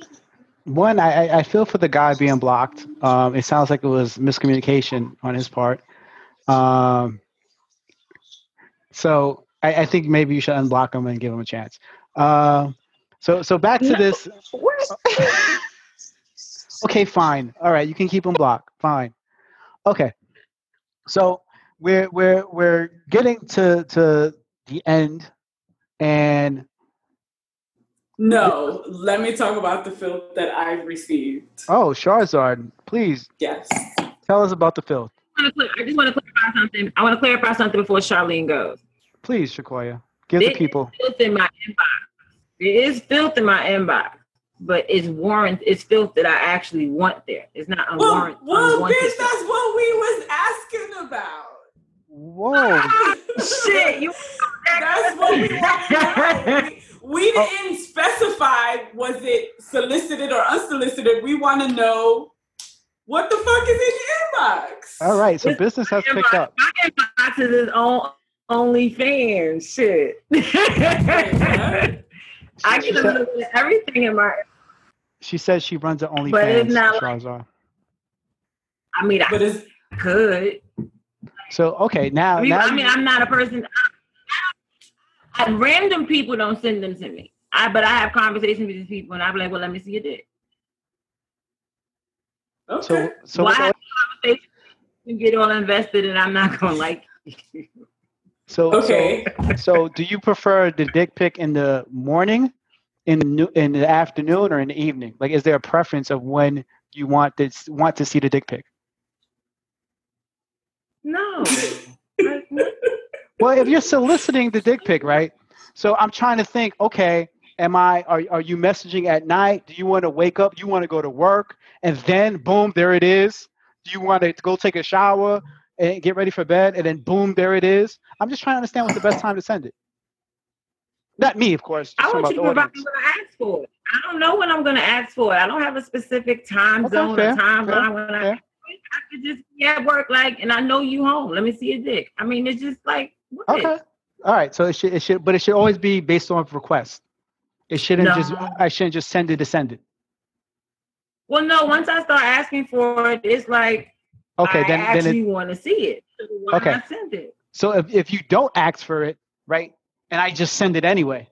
one, I, I- I feel for the guy being blocked. Um, it sounds like it was miscommunication on his part. Um, so I, I think maybe you should unblock him and give him a chance. Um, so so back to
No.
this. Okay, fine. All right, you can keep him blocked. Fine. Okay. So we're we're we're getting to to the end, and
No, let me talk about the filth that I've received.
oh, Charizard, please
Yes.
tell us about the filth.
I wanna I just want to clarify something. I want to clarify something before Charlene goes.
Please, Shaqouya, give the
There is
people.
filth in my inbox. It is filth in my inbox, but it's warrant. It's filth that I actually want there. It's not
Well,
unwarranted.
well
unwanted
bitch,
filth.
that's what we was asking about.
Whoa.
Shit, you.
That's what we want. We- We
Oh.
didn't specify was it solicited or unsolicited. We want to know what the fuck is in your inbox.
All right, so
This-
business has picked up.
My inbox is his own OnlyFans. Shit. I get a little bit of everything in my.
She says she runs an OnlyFans.
But it's
OnlyFans.
not
Charizard.
I mean,
But
I
it's
could.
So okay, now
I mean,
now
I mean I'm not a person. I, I, random people don't send them to me. I but I have conversations with these people, and I'm like, well, let me see your dick.
okay.
so so
Why
with-
have conversations and get all invested, and I'm not gonna like. you?
so
okay.
so, so do you prefer the dick pic in the morning, in the nu- in the afternoon, or in the evening? Like, is there a preference of when you want this want to see the dick pic?
No.
Well, if you're soliciting the dick pic, right? So I'm trying to think. Okay, am I? Are are you messaging at night? Do you want to wake up? You want to go to work, and then boom, there it is. Do you want to go take a shower and get ready for bed, and then boom, there it is? I'm just trying to understand what's the best time to send it. Not me, of course.
I want you to provide when I ask for it. I don't know when I'm gonna ask for it. I don't have a specific time
Okay,
zone
fair,
or time
fair,
line when I.
fair.
I could just be at work, like, and I know you home. Let me see your dick. I mean, it's just like, what?
Okay. All right. So it should it should, but it should always be based on request. It shouldn't just. I shouldn't just send it to send it.
Well, no. Once I start asking for it, it's like
Okay.
I
then then it,
want to see it. So why
Okay.
not send it?
So if, if you don't ask for it, right, and I just send it anyway,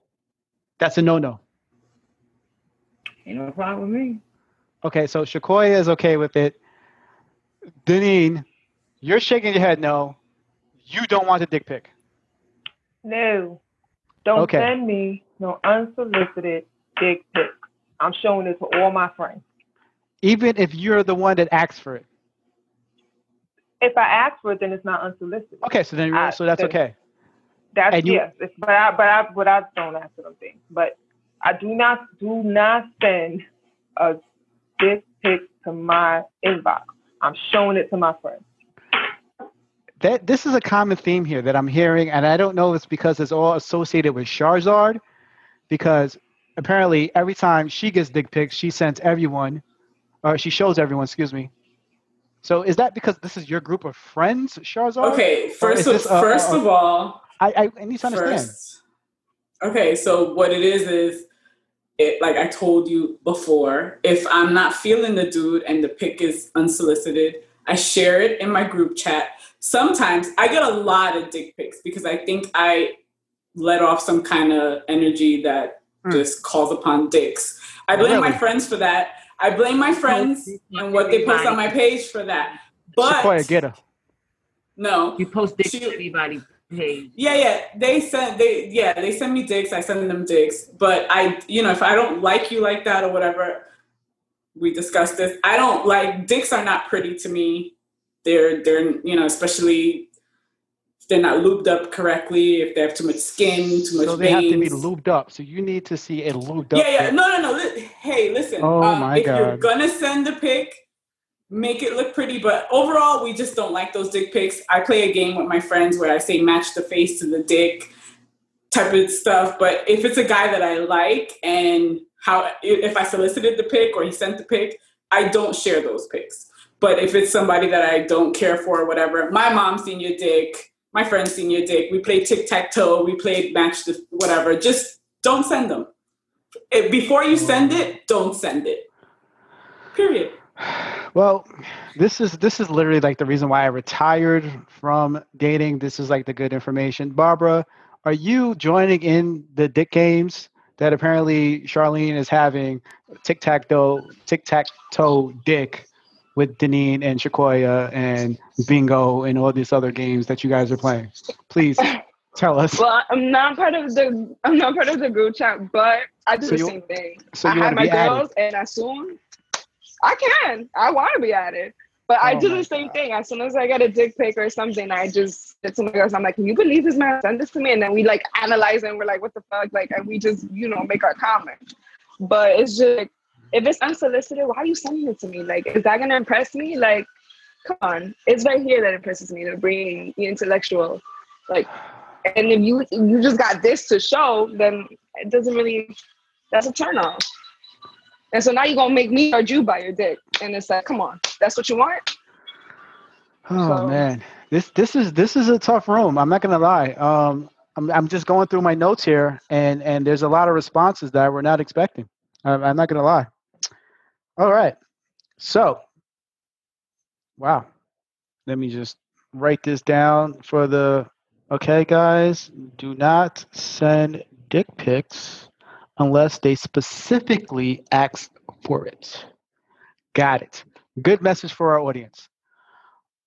that's a no no.
Ain't no problem with me.
Okay, so Shaqouya is okay with it. Denine, you're shaking your head no. You don't want a dick pic.
No. Don't
Okay.
send me no unsolicited dick pics. I'm showing it to all my friends.
Even if you're the one that asks for it.
If I ask for it, then it's not unsolicited.
Okay, so then
I-
so that's
then-
okay.
That's
you-
yes. It's, but I but I but I don't ask for them things. But I do not do not send a dick pic to my inbox. I'm showing it to my friends.
That this is a common theme here that I'm hearing, and I don't know if it's because it's all associated with Charizard, because apparently every time she gets dick pics, she sends everyone, or she shows everyone, excuse me. So is that because this is your group of friends, Charizard?
Okay. First of,
a-
first
a-
of all,
I, I, need to understand.
First. Okay, so what it is is it like I told you before, if I'm not feeling the dude and the pic is unsolicited, I share it in my group chat. Sometimes I get a lot of dick pics because I think I let off some kind of energy that
Hmm.
just calls upon dicks. I blame my friends for that. I blame my friends and what they post on my page for that. But
Shaqouya, get her.
no,
You post dick
She-
to everybody page.
yeah, yeah. They send they yeah, they send me dicks, I send them dicks. But I you know, if I don't like you like that or whatever, we discussed this. I don't like dicks are not pretty to me. They're they're you know, especially if they're not lubed up correctly, if they have too much skin, too much
So they have to be
veins.
lubed up. So you need to see a lubed up.
Yeah, yeah.
pic.
No, no, no. Li- Hey, listen.
Oh
um,
my
if you're gonna send a pic, make it look pretty. But overall, we just don't like those dick pics. I play a game with my friends where I say match the face to the dick type of stuff. But if it's a guy that I like and how if I solicited the pic or he sent the pic, I don't share those pics. But if it's somebody that I don't care for or whatever, my mom's seen your dick, my friend's senior dick. We played tic tac toe, we played match the whatever. Just don't send them. Before you send it, don't send it. Period.
Well, this is this is literally like the reason why I retired from dating. This is like the good information. Barbara, are you joining in the dick games that apparently Charlene is having tic tac toe tic tac toe dick with Denine and Shaqouya and Bingo and all these other games that you guys are playing? Please tell us.
Well, I'm not part of the I'm not part of the group chat, but I do
So
the same thing.
so
I have my
be added?
girls, and as soon I can, I want to be added. But I
Oh
do the same
God.
thing. As soon as I get a dick pic or something, I just it's my girls. I'm like, can you believe this man sent this to me? And then we like analyze it and we're like, what the fuck? Like, and we just you know make our comment. But it's just like, if it's unsolicited, why are you sending it to me? Like, is that gonna impress me? Like, come on, it's right here that impresses me. The brain, the intellectual, like, and if you you just got this to show, then it doesn't really. That's a turn off. And so now you're gonna make me judge you by your dick, and it's like, come on, that's what you want.
Oh
So-
man, this this is this is a tough room. I'm not gonna lie. Um, I'm I'm just going through my notes here, and and there's a lot of responses that we're not expecting. I'm, I'm not gonna lie. All right, so wow, let me just write this down for the. Okay, guys, do not send dick pics unless they specifically ask for it. Got it. Good message for our audience.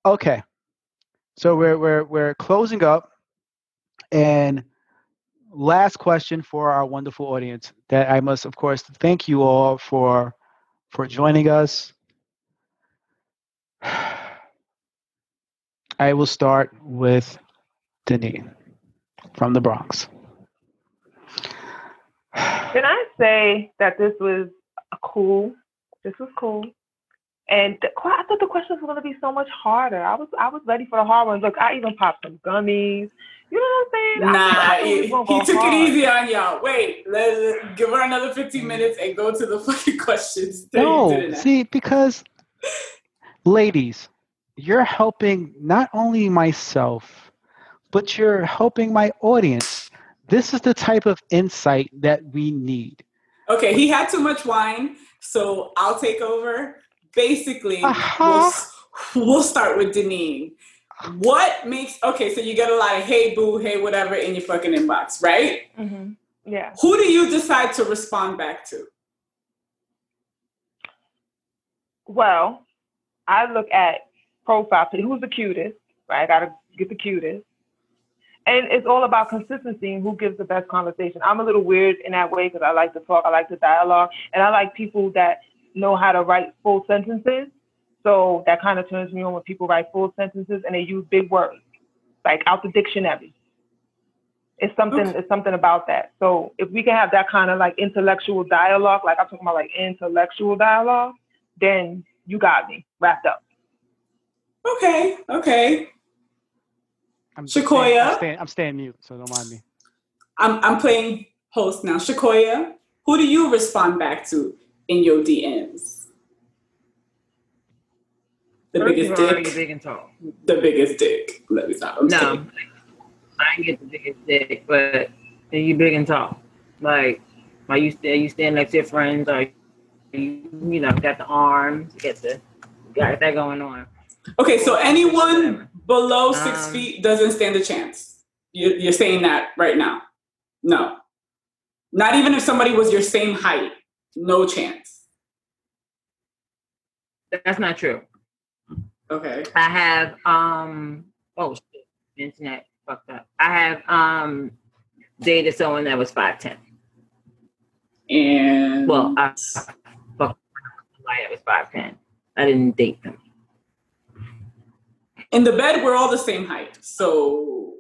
Okay. So we're we're we're closing up and last question for our wonderful audience that I must of course thank you all for for joining us. I will start with Denine from the Bronx.
Can I say that this was cool? This was cool. And the, I thought the questions were going to be so much harder. I was I was ready for the hard ones. Look, I even popped some gummies. You know what I'm saying?
Nah,
I
he,
we was gonna
he took
hard.
it easy on y'all. Wait, let, let- give her another 15 minutes and go to the fucking questions.
No, see, because ladies, you're helping not only myself, but you're helping my audience. This is the type of insight that we need.
Okay, he had too much wine, so I'll take over. Basically,
Uh-huh.
we'll, we'll start with Denine. What makes okay? So you get a lot of hey boo, hey whatever in your fucking inbox, right?
hmm Yeah.
Who do you decide to respond back to?
Well, I look at profile. Who's the cutest? Right. I gotta get the cutest. And it's all about consistency and who gives the best conversation. I'm a little weird in that way because I like to talk, I like to dialogue, and I like people that know how to write full sentences. So that kind of turns me on when people write full sentences and they use big words, like out the dictionary. It's something.
Okay.
It's something about that. So if we can have that kind of like intellectual dialogue, like I'm talking about like intellectual dialogue, then you got me wrapped up.
Okay, okay.
I'm
Shaqouya?
I'm staying, I'm staying mute, so don't mind me.
I'm I'm playing host now. Shaqouya, who do you respond back to in your DMs? The
First
biggest dick.
big and tall.
The biggest dick. Let me stop. I'm
No,
kidding.
I get the biggest dick, but are you big and tall. Like, are you stand you stand next to your friends? Or you you know got the arms, you got the got that going on.
Okay, so anyone below six
Um,
feet doesn't stand a chance. You're, you're saying that right now? No. Not even if somebody was your same height. No chance.
That's not true.
Okay.
I have um oh shit, internet fucked up. I have um dated someone that was five ten.
And
Well, I fucked somebody that was five ten. I didn't date them.
in the bed, we're all the same height. So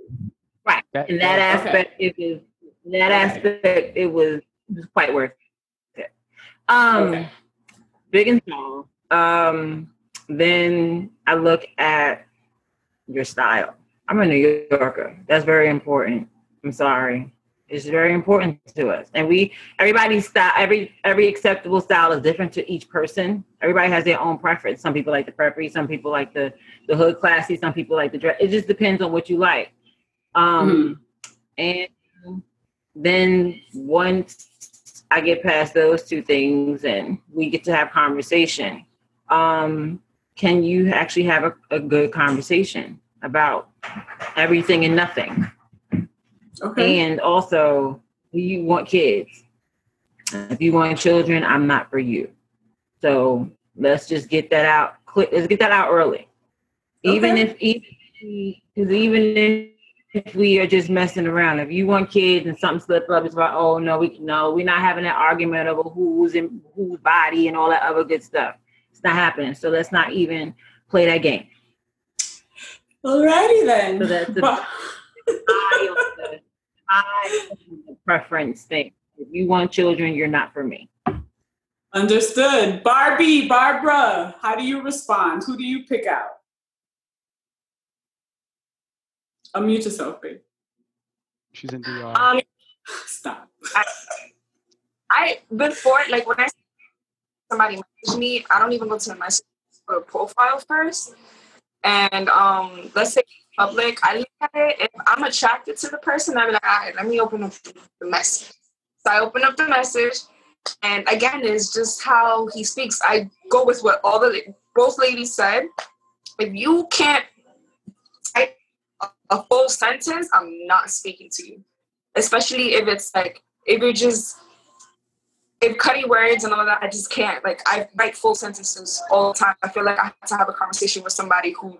Right.
That-
In that
Okay.
aspect, it was in that
Okay.
aspect it was, it was quite worth it. Um
Okay.
big and tall. Um then I look at your style. I'm a New Yorker. That's very important. I'm sorry. It's very important to us. And we everybody's style every every acceptable style is different to each person. Everybody has their own preference. Some people like the preppy, some people like the the hood classy, some people like the dress. It just depends on what you like. Um and then once I get past those two things and we get to have conversation, um, can you actually have a, a good conversation about everything and nothing?
okay.
And also, do you want kids? If you want children, I'm not for you. So let's just get that out. Quick, let's get that out early. Even if even because even if, if we are just messing around, if you want kids and something slip up, it's like, oh no, we no, we're not having that argument over who's in whose body and all that other good stuff. It's not happening. So let's not even play that game.
Alrighty then.
So that's the. I, the, I the preference thing. If you want children, you're not for me.
Understood. Barbie, Barbara, how do you respond? Who do you pick out? Unmute yourself, babe.
She's in DR.
Um,
Stop.
I, I before like when I somebody message me, I don't even go to the message for a profile first. And um, let's say public, I look at it. If I'm attracted to the person, I'm like, all right, let me open up the message. So I open up the message, and again, it's just how he speaks. I go with what all the both ladies said. If you can't type a full sentence, I'm not speaking to you. Especially if it's like if you're just if cutty words and all that, I just can't. Like I write full sentences all the time. I feel like I have to have a conversation with somebody who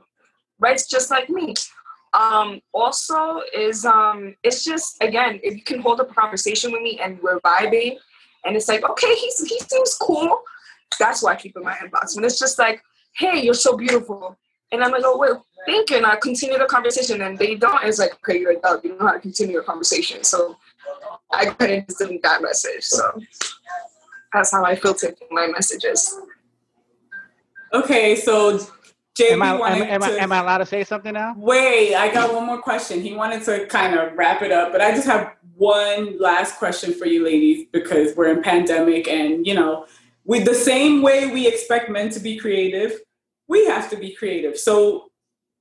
writes just like me. Um, also is um, it's just again, if you can hold up a conversation with me and we're vibing, and it's like, okay, he's he seems cool. That's why I keep in my inbox. When it's just like, hey, you're so beautiful. And I'm like, oh, wait, thank you. And I continue the conversation. And they don't. It's like, okay, you're a dog. You know how to continue your conversation. So I couldn't delete that message. So that's how I filter my messages.
Okay, so JB
am, I, am,
wanted
am, I,
to-
am I allowed to say something now?
Wait, I got one more question. He wanted to kind of wrap it up, but I just have one last question for you ladies because we're in pandemic and, you know, with the same way we expect men to be creative, we have to be creative. So,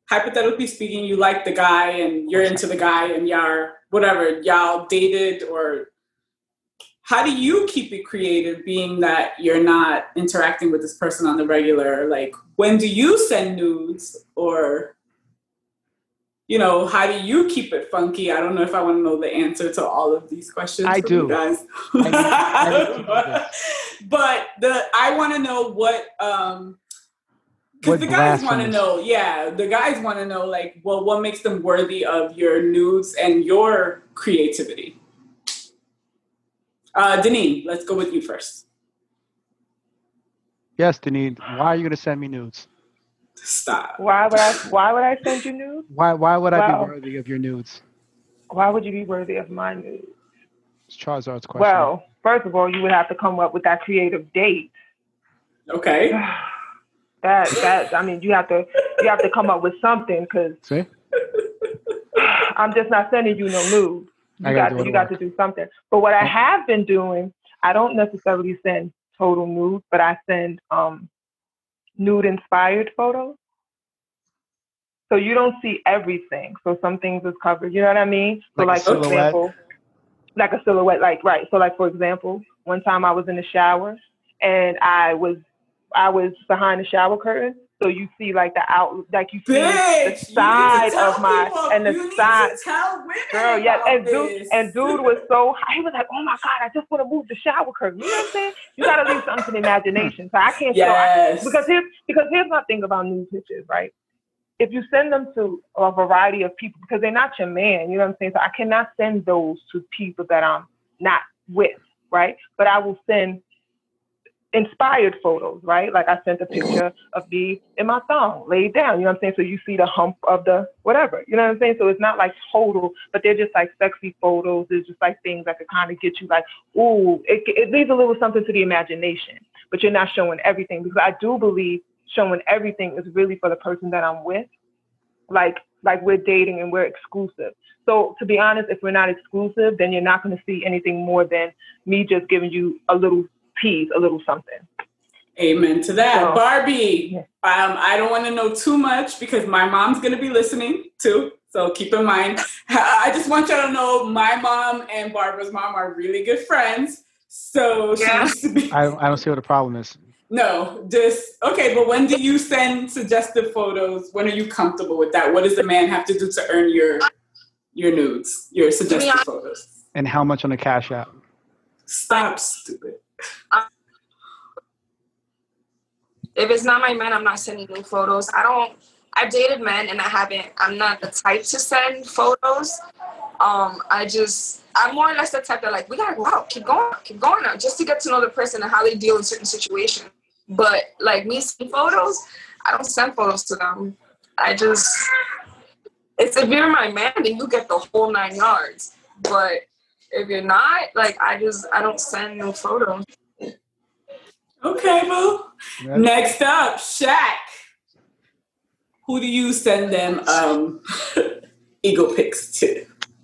hypothetically speaking, you like the guy and you're into the guy and y'all, whatever, y'all dated or how do you keep it creative being that you're not interacting with this person on the regular? Like, when do you send nudes or you know, how do you keep it funky? I don't know if I want to know the answer to all of these questions.
I do.
guys.
I I need to keep it
but the I want to know what um because the guys want to know, yeah, the guys want to know like, well, what makes them worthy of your nudes and your creativity? Uh, Denine, let's go with you first.
Yes, Denine. Why are you going to send me nudes?
Stop.
Why would I? Why would I send you nudes?
Why, why would I
Wow.
be worthy of your nudes?
Why would you be worthy of my nudes?
It's Charizard's question.
Well, first of all, you would have to come up with that creative date.
Okay.
That that I mean, you have to you have to come up with something because? I'm just not sending you no nudes.
I
You got to, you got to do something. But what I have been doing, I don't necessarily send total nude, but I send um nude inspired photos. So you don't see everything. So some things is covered. You know what I mean? So
Like
like, for example, like a silhouette, like right. So like for example, one time I was in the shower and I was I was behind the shower curtain. So you see like the out like you see
Bitch,
the side
you need to tell
of my
people-
and the
you
side
to tell women
Girl, yeah, and dude,
this.
and dude was so he was like, "Oh my god, I just want to move the shower curtain." You know what I'm saying? You gotta leave something to the imagination. So I can't show I,
yes
because here's because here's my thing about nude pictures, right? If you send them to a variety of people, because they're not your man, you know what I'm saying? So I cannot send those to people that I'm not with, right? But I will send inspired photos, right? Like I sent a picture of me in my thong laid down, you know what I'm saying? So you see the hump of the whatever, you know what I'm saying? So it's not like total, but they're just like sexy photos. It's just like things that could kind of get you like, ooh, it, it leaves a little something to the imagination, but you're not showing everything because I do believe showing everything is really for the person that I'm with. Like, like we're dating and we're exclusive. So to be honest, if we're not exclusive, then you're not going to see anything more than me just giving you a little piece, a little something.
Amen to that.
So-
Barbie,
Yeah.
um, I don't want to know too much because my mom's going to be listening too. So keep in mind, I just want y'all to know my mom and Barbara's mom are really good friends. So she
Yeah.
used to be.
I, don't- I don't see what the problem is.
No, just okay. But when do you send suggestive photos? When are you comfortable with that? What does the man have to do to earn your your nudes, your suggestive photos?
And how much on the cash app?
Stop, stupid.
If it's not my man, I'm not sending new photos. I don't. I've dated men and I haven't. I'm not the type to send photos. Um, I just. I'm more or less the type that like we gotta go out, keep going, keep going out, just to get to know the person and how they deal in certain situations. But like me sending photos, I don't send photos to them. I just. It's if you're my man, then you get the whole nine yards. But if you're not, like I just I don't send no photos.
Okay, boo.
Yeah.
Next up, Shaq. Who do you send them um ego pics too.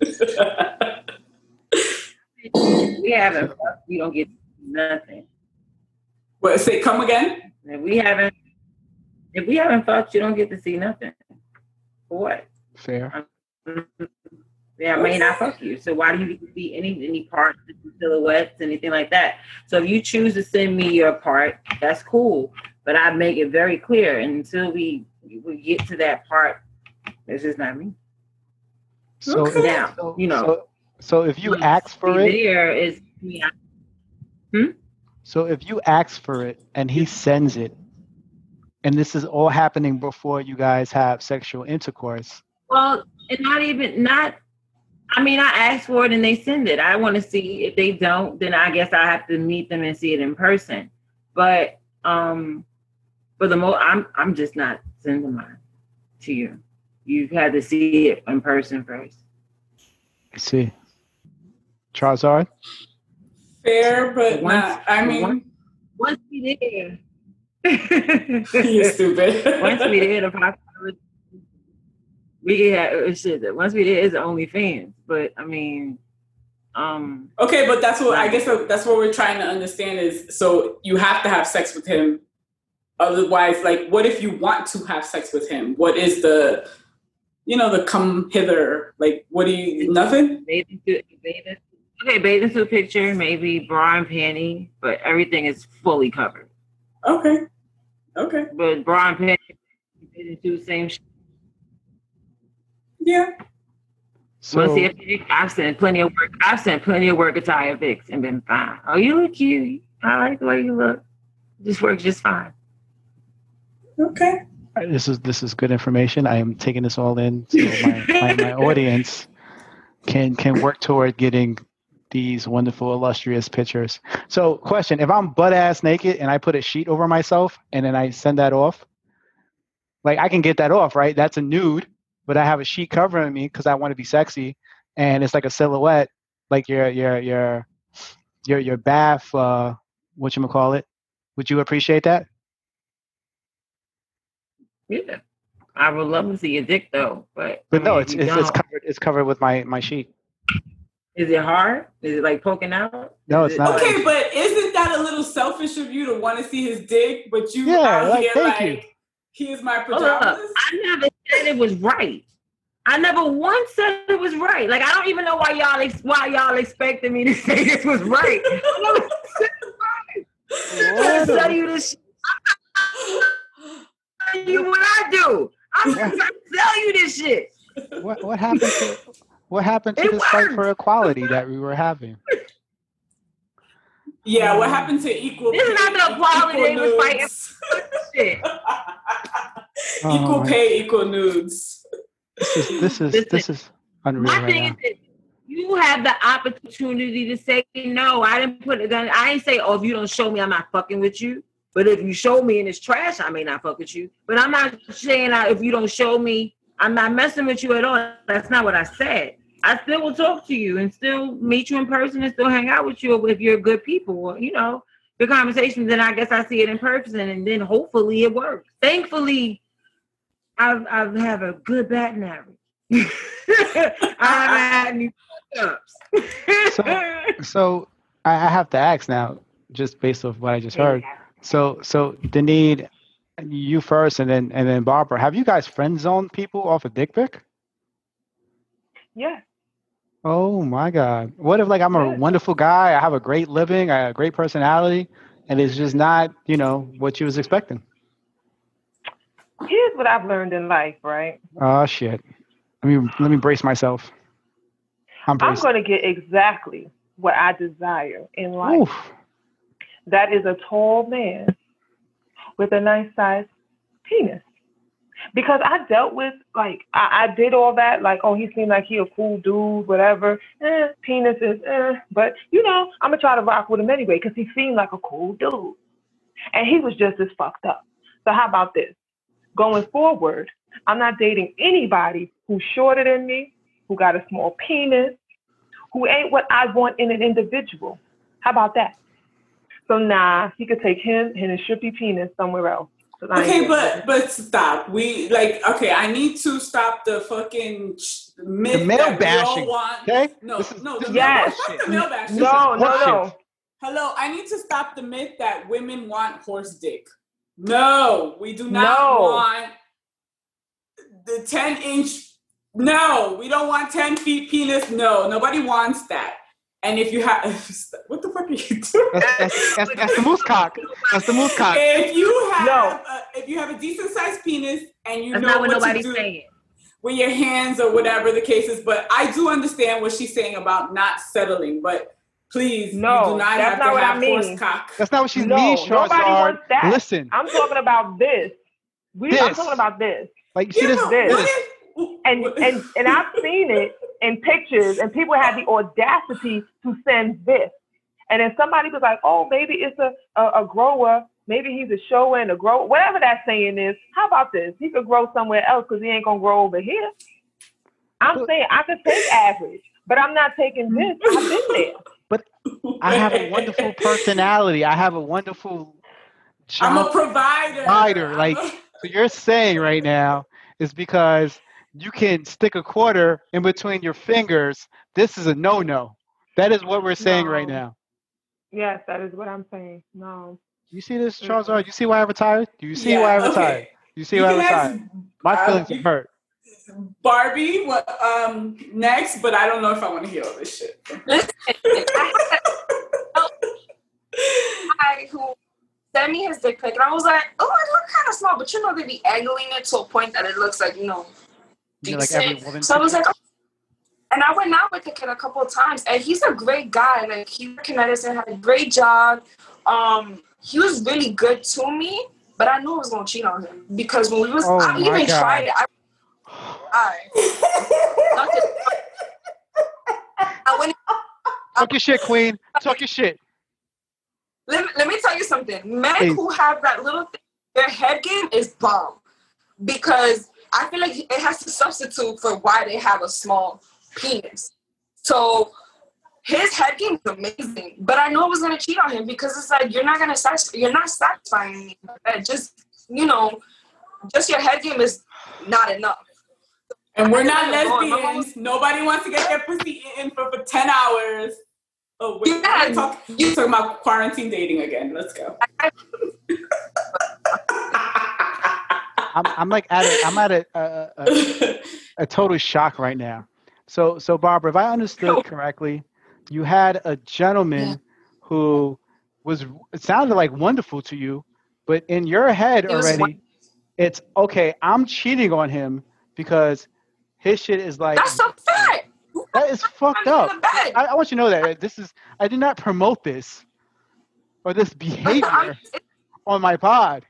we haven't fucked, you don't get nothing.
What say come again?
If we haven't if we haven't fucked, you don't get to see nothing. For what?
Fair.
Yeah, I may not fuck you. So why do you get to see any any parts, silhouettes, anything like that? So if you choose to send me your part, that's cool. But I make it very clear until we we get to that part, this is not me.
So,
Okay.
Now,
so-
you know,
so, so if you ask for it,
there is me. Hmm?
so if you ask for it and he sends it, and this is all happening before you guys have sexual intercourse,
Well, and not even not. I mean, I ask for it and they send it. I want to see if they don't, then I guess I have to meet them and see it in person. But um, for the most, I'm I'm just not sending mine to you. You've had to see it in person first.
I see. Charizard?
Fair, but
Once-
not. I mean,
once- Once we there,
you're stupid.
once we there, the possibility we yeah, shit. Once we there, it's only OnlyFans. But I mean, um,
Okay, but that's what I guess that's what we're trying to understand is so you have to have sex with him. Otherwise, like, what if you want to have sex with him? What is the, you know, the come hither? Like, what do you? Nothing.
bathing suit, bathing, okay, bathing suit picture, maybe bra and panty, but everything is fully covered.
Okay. Okay.
But bra and panty, bathing suit, same.
Yeah.
So,
Want to see a pic? I've sent plenty of work. I've sent plenty of work attire pics and been fine. Oh, you look cute. I like the way you look. This works just fine.
Okay.
this is this is good information. I am taking this all in so my, my, my audience can can work toward getting these wonderful illustrious pictures. So question, if I'm butt ass naked and I put a sheet over myself and then I send that off, like I can get that off, right? That's a nude, but I have a sheet covering me because I want to be sexy and it's like a silhouette, like your your your your your bath uh what you call it. Would you appreciate that?
Yeah. I would love to see your dick though, but
But
I
no, it's it's, it's covered it's covered with my my sheet.
Is it hard? Is it like poking out?
No, it's
it
not.
Okay, but isn't that a little selfish of you to want to see his dick, but you
Yeah,
out
like,
here
thank
like
you.
here's my
Hold up.
pajamas?
I never said it was right. I never once said it was right. Like I don't even know why y'all ex- why y'all expected me to say this was right. I never said it right. Tell you this. tell you what I do. I'm trying to tell you this shit.
What what happened to what happened to
It
this fight for equality that we were having?
Yeah, what mm. happened to equal? Pay.
This is not the equality they was
equal
fighting
nudes?
Shit.
equal
Oh,
pay, equal nudes.
This is this is
Listen,
this is unreal
My
right
thing
now.
is this. You have the opportunity to say no. I didn't put it down. I ain't say, oh, if you don't show me, I'm not fucking with you. But if you show me and it's trash, I may not fuck with you. But I'm not saying that if you don't show me, I'm not messing with you at all. That's not what I said. I still will talk to you and still meet you in person and still hang out with you if you're good people. You know, the conversations. Then I guess I see it in person, and then hopefully it works. Thankfully, I've I've have a good batting average. I haven't had any ups.
So I, I have to ask now, just based off what I just heard. So so Denine, you first, and then and then Barbara. Have you guys friend zoned people off a dick pic?
Yeah.
Oh my God! What if like I'm a wonderful guy? I have a great living, I have a great personality, and it's just not you know what you was expecting.
Here's what I've learned in life, right?
Oh shit! Let me let me brace myself. I'm
I'm going to get exactly what I desire in life.
Oof.
That is a tall man with a nice sized penis. Because I dealt with like I, I did all that, like, oh, he seemed like he a cool dude, whatever. Eh, penis is eh. But you know, I'm gonna try to rock with him anyway, because he seemed like a cool dude. And he was just as fucked up. So how about this? Going forward, I'm not dating anybody who's shorter than me, who got a small penis, who ain't what I want in an individual. How about that? So nah, he could take him and his strippy penis somewhere else. 'Cause
Okay, but but stop. We like okay. I need to stop the fucking ch- myth
The male
that we
bashing,
all want.
okay?
No,
This is-
no,
this
the
Yes.
fuck the male bashing.
no, no, no.
Hello, I need to stop the myth that women want horse dick. No, we do not
No.
want the 10 inch. No, we don't want 10 feet penis. No, nobody wants that. And if you have, what the fuck are you doing?
That's, that's, that's, that's the moose cock. That's the moose cock.
If you have,
No.
a, if you have a decent sized penis and you
That's
know
what
what to
nobody's
do
saying.
with your hands or whatever the case is, but I do understand what she's saying about not settling. But please,
No,
you do not
that's
have
not
to
what I mean.
horse cock.
That's not what she
No,
means,
nobody
CharZard.
wants that.
Listen,
I'm talking about this. We, I'm talking about this.
like you see
Yeah,
this,
but
this.
what
And and and I've seen it in pictures, and people had the audacity to send this. And then somebody was like, "Oh, maybe it's a a, a grower. Maybe he's a shower and a grower. Whatever that saying is. How about this? He could grow somewhere else because he ain't gonna grow over here. I'm saying I could take average, but I'm not taking this. I've been there.
But I have a wonderful personality. I have a wonderful Job.
I'm a provider.
Provider, like-
a-
So you're saying right now is because you can stick a quarter in between your fingers. This is a no-no. That is what we're saying right now.
Yes, that is what I'm saying. No.
You see this,
Charles
CharZard? You see why I retired? Do you see
Yeah,
why I
okay.
retired? You see
You
why I
can ask,
retired? My feelings
you-
are hurt.
Barbie, what, um, next, but I don't know if I want to hear all this shit.
Listen, guy who sent me his dick pic, and I was like, "Oh, it look kind of small," but you know they be angling it to a point that it looks like you know
You're like every woman.
so I was like, oh. and I went out with the kid a couple of times, and he's a great guy. Like he worked in Edison, had a great job. Um, he was really good to me, but I knew I was gonna cheat on him because when we was,
Oh
I even
God.
tried it. I, I, I went
Talk your shit, Queen. Talk your shit.
let me, let me tell you something. Men
Please.
who have that little thing, their head game is bomb because I feel like it has to substitute for why they have a small penis. So his head game is amazing, but I know I was gonna cheat on him because it's like you're not gonna satisfy, you're not satisfying me. Just you know, just your head game is not enough.
And we're not lesbians. Nobody wants to get their pussy eaten for, for 10 hours. Oh, wait,
Yeah,
talk, you're talking about quarantine dating again. Let's go.
I'm, I'm like at a, I'm at a, a, a, a total shock right now. So, so Barbara, if I understood correctly, you had a gentleman
Yeah.
who was it sounded like wonderful to you, but in your head
He was
already,
won-
it's okay. I'm cheating on him because his shit is like
That's fact.
that is fucked up.
in the bed.
I, I want you to know that uh, this is I did not promote this or this behavior on my pod,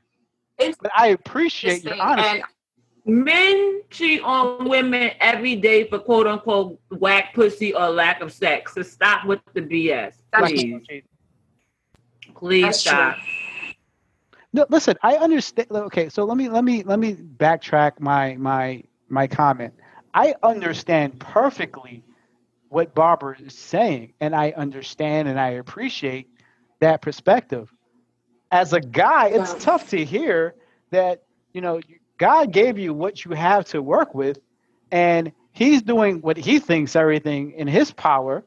It's
but I appreciate your honesty.
and
Men cheat on women every day for quote unquote whack pussy or lack of sex. So stop with the BS. Please. Please
That's true.
stop.
No, listen, I understand. Okay, so let me let me let me backtrack my my my comment. I understand perfectly what Barbara is saying, and I understand and I appreciate that perspective. As a guy, it's
Yeah.
tough to hear that you know God gave you what you have to work with, and He's doing what He thinks everything in His power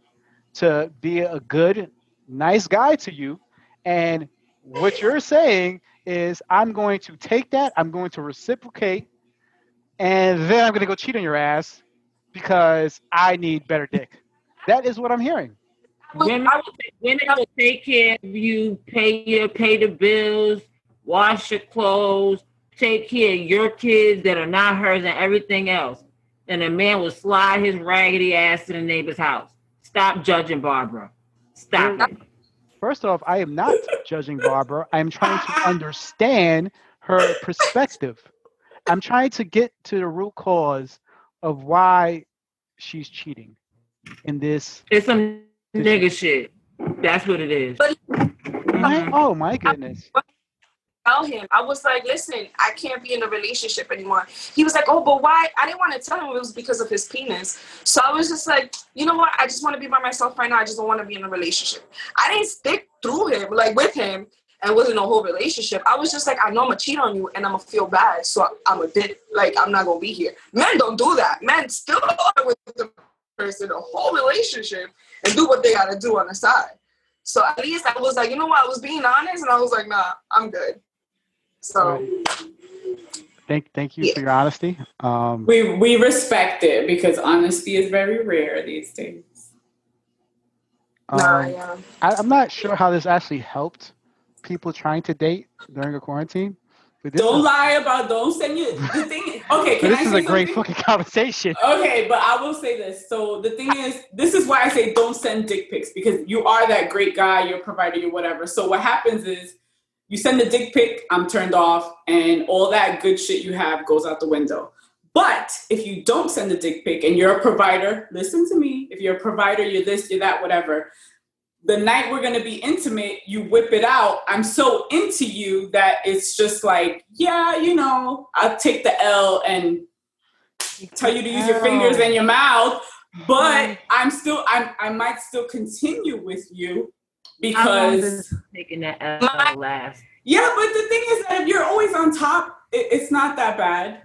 to be a good, nice guy to you, and what you're saying is I'm going to take that, I'm going to reciprocate, and then I'm going to go cheat on your ass because I need better dick. That is what I'm hearing.
Women, women will take care of you, pay your pay the bills, wash your clothes, take care of your kids that are not hers and everything else. And a man will slide his raggedy ass to the neighbor's house. Stop judging Barbara. Stop it.
First off, I am not judging Barbara. I'm trying to understand her perspective. I'm trying to get to the root cause of why she's cheating in this.
It's some nigga shit. That's what it is.
But-
Mhm.
Oh my goodness.
tell him. I was like, listen, I can't be in a relationship anymore. He was like, oh, but why? I didn't want to tell him it was because of his penis. So I was just like, you know what? I just want to be by myself right now. I just don't want to be in a relationship. I didn't stick through him, like with him.
and wasn't a whole relationship. I was just like, I know I'm gonna cheat on you and I'm gonna feel bad, so I'm a bit like I'm not gonna be here. Men don't do that. Men still are with the person a whole relationship and do what they gotta do on the side. So at least I was like, you know what, I was being honest and I was like, nah, I'm good. So
Thank, thank you
Yeah.
for your honesty. Um,
We we respect it because honesty is very rare these days.
nah,
um,
yeah.
I, I'm not sure how this actually helped people trying to date during a quarantine.
Don't lie about. Don't send you. The thing. Okay, can
this
I
is a great
something?
fucking conversation.
Okay, but I will say this. So the thing is, this is why I say don't send dick pics because you are that great guy, you're a provider, you're whatever. So what happens is you send a dick pic, I'm turned off, and all that good shit you have goes out the window. But if you don't send a dick pic and you're a provider, listen to me. If you're a provider, you're this, you're that, whatever. The night we're gonna be intimate, you whip it out. I'm so into you that it's just like, yeah, you know, I'll take the L and tell you to use your fingers and your mouth, but mm-hmm. I'm still I'm I might still continue with you because
taking that L last?
yeah, but the thing is that if you're always on top, it, it's not that bad.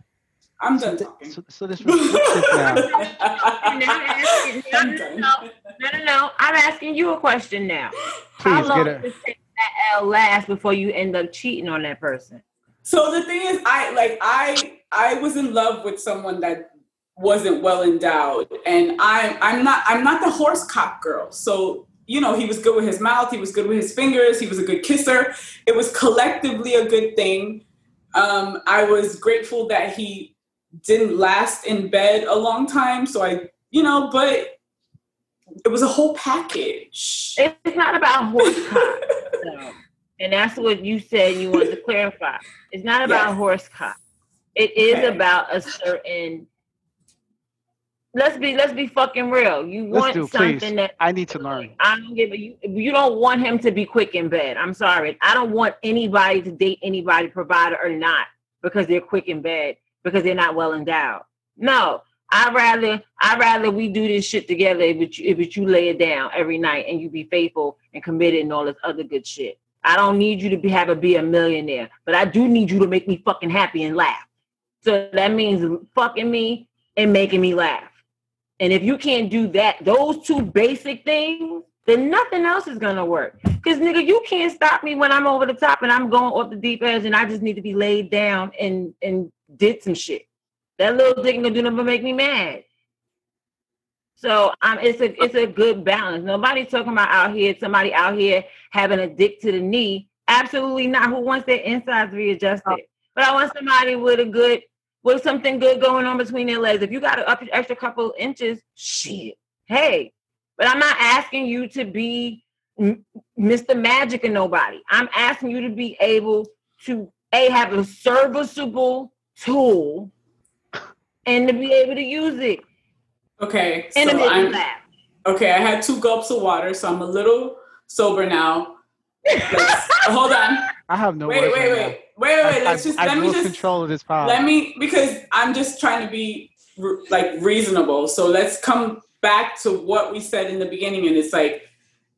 I'm
So,
done
th-
talking.
so, so this restrictive now.
And now I'm asking- no, no, no, no, no, no. I'm asking you a question now. How
Please
long
get
does
it.
taking that L last before you end up cheating on that person?
So the thing is, I like I I was in love with someone that wasn't well endowed, and I'm I'm not I'm not the horse cock girl. So you know, he was good with his mouth, he was good with his fingers, he was a good kisser. It was collectively a good thing. Um, I was grateful that he didn't last in bed a long time. So I, you know, but it was a whole package.
It's not about horsecock. though. and that's what you said you wanted to clarify. It's not about
Yes.
horsecock. It is
Okay.
about a certain. Let's be let's be fucking real. You
Let's
want
do,
something
please.
that
I need to learn.
I don't give a you. You don't want him to be quick in bed. I'm sorry. I don't want anybody to date anybody, provider or not, because they're quick in bed because they're not well endowed. No, I rather I rather we do this shit together. But you, but you lay it down every night and you be faithful and committed and all this other good shit. I don't need you to be have a be a millionaire, but I do need you to make me fucking happy and laugh. So that means fucking me and making me laugh. And if you can't do that, those two basic things, then nothing else is gonna work. Cause nigga, you can't stop me when I'm over the top and I'm going off the deep edge and I just need to be laid down and and did some shit. That little dick ain't gonna do nothing but make me mad. So um, it's a it's a good balance. Nobody's talking about out here somebody out here having a dick to the knee. Absolutely not. Who wants their insides readjusted? But I want somebody with a good with something good going on between their legs. If you got an up extra couple inches, shit. Hey, but I'm not asking you to be Mr. Magic or nobody. I'm asking you to be able to a have a serviceable tool and to be able to use it
Okay,
and to
so
make
I'm
laugh.
okay. I had two gulps of water, so I'm a little sober now. Hold on.
I have no
wait, wait, wait, wait, wait, wait. Let's just
I
let me just
control of this pod.
let me because I'm just trying to be r- like reasonable. So let's come back to what we said in the beginning, and it's like,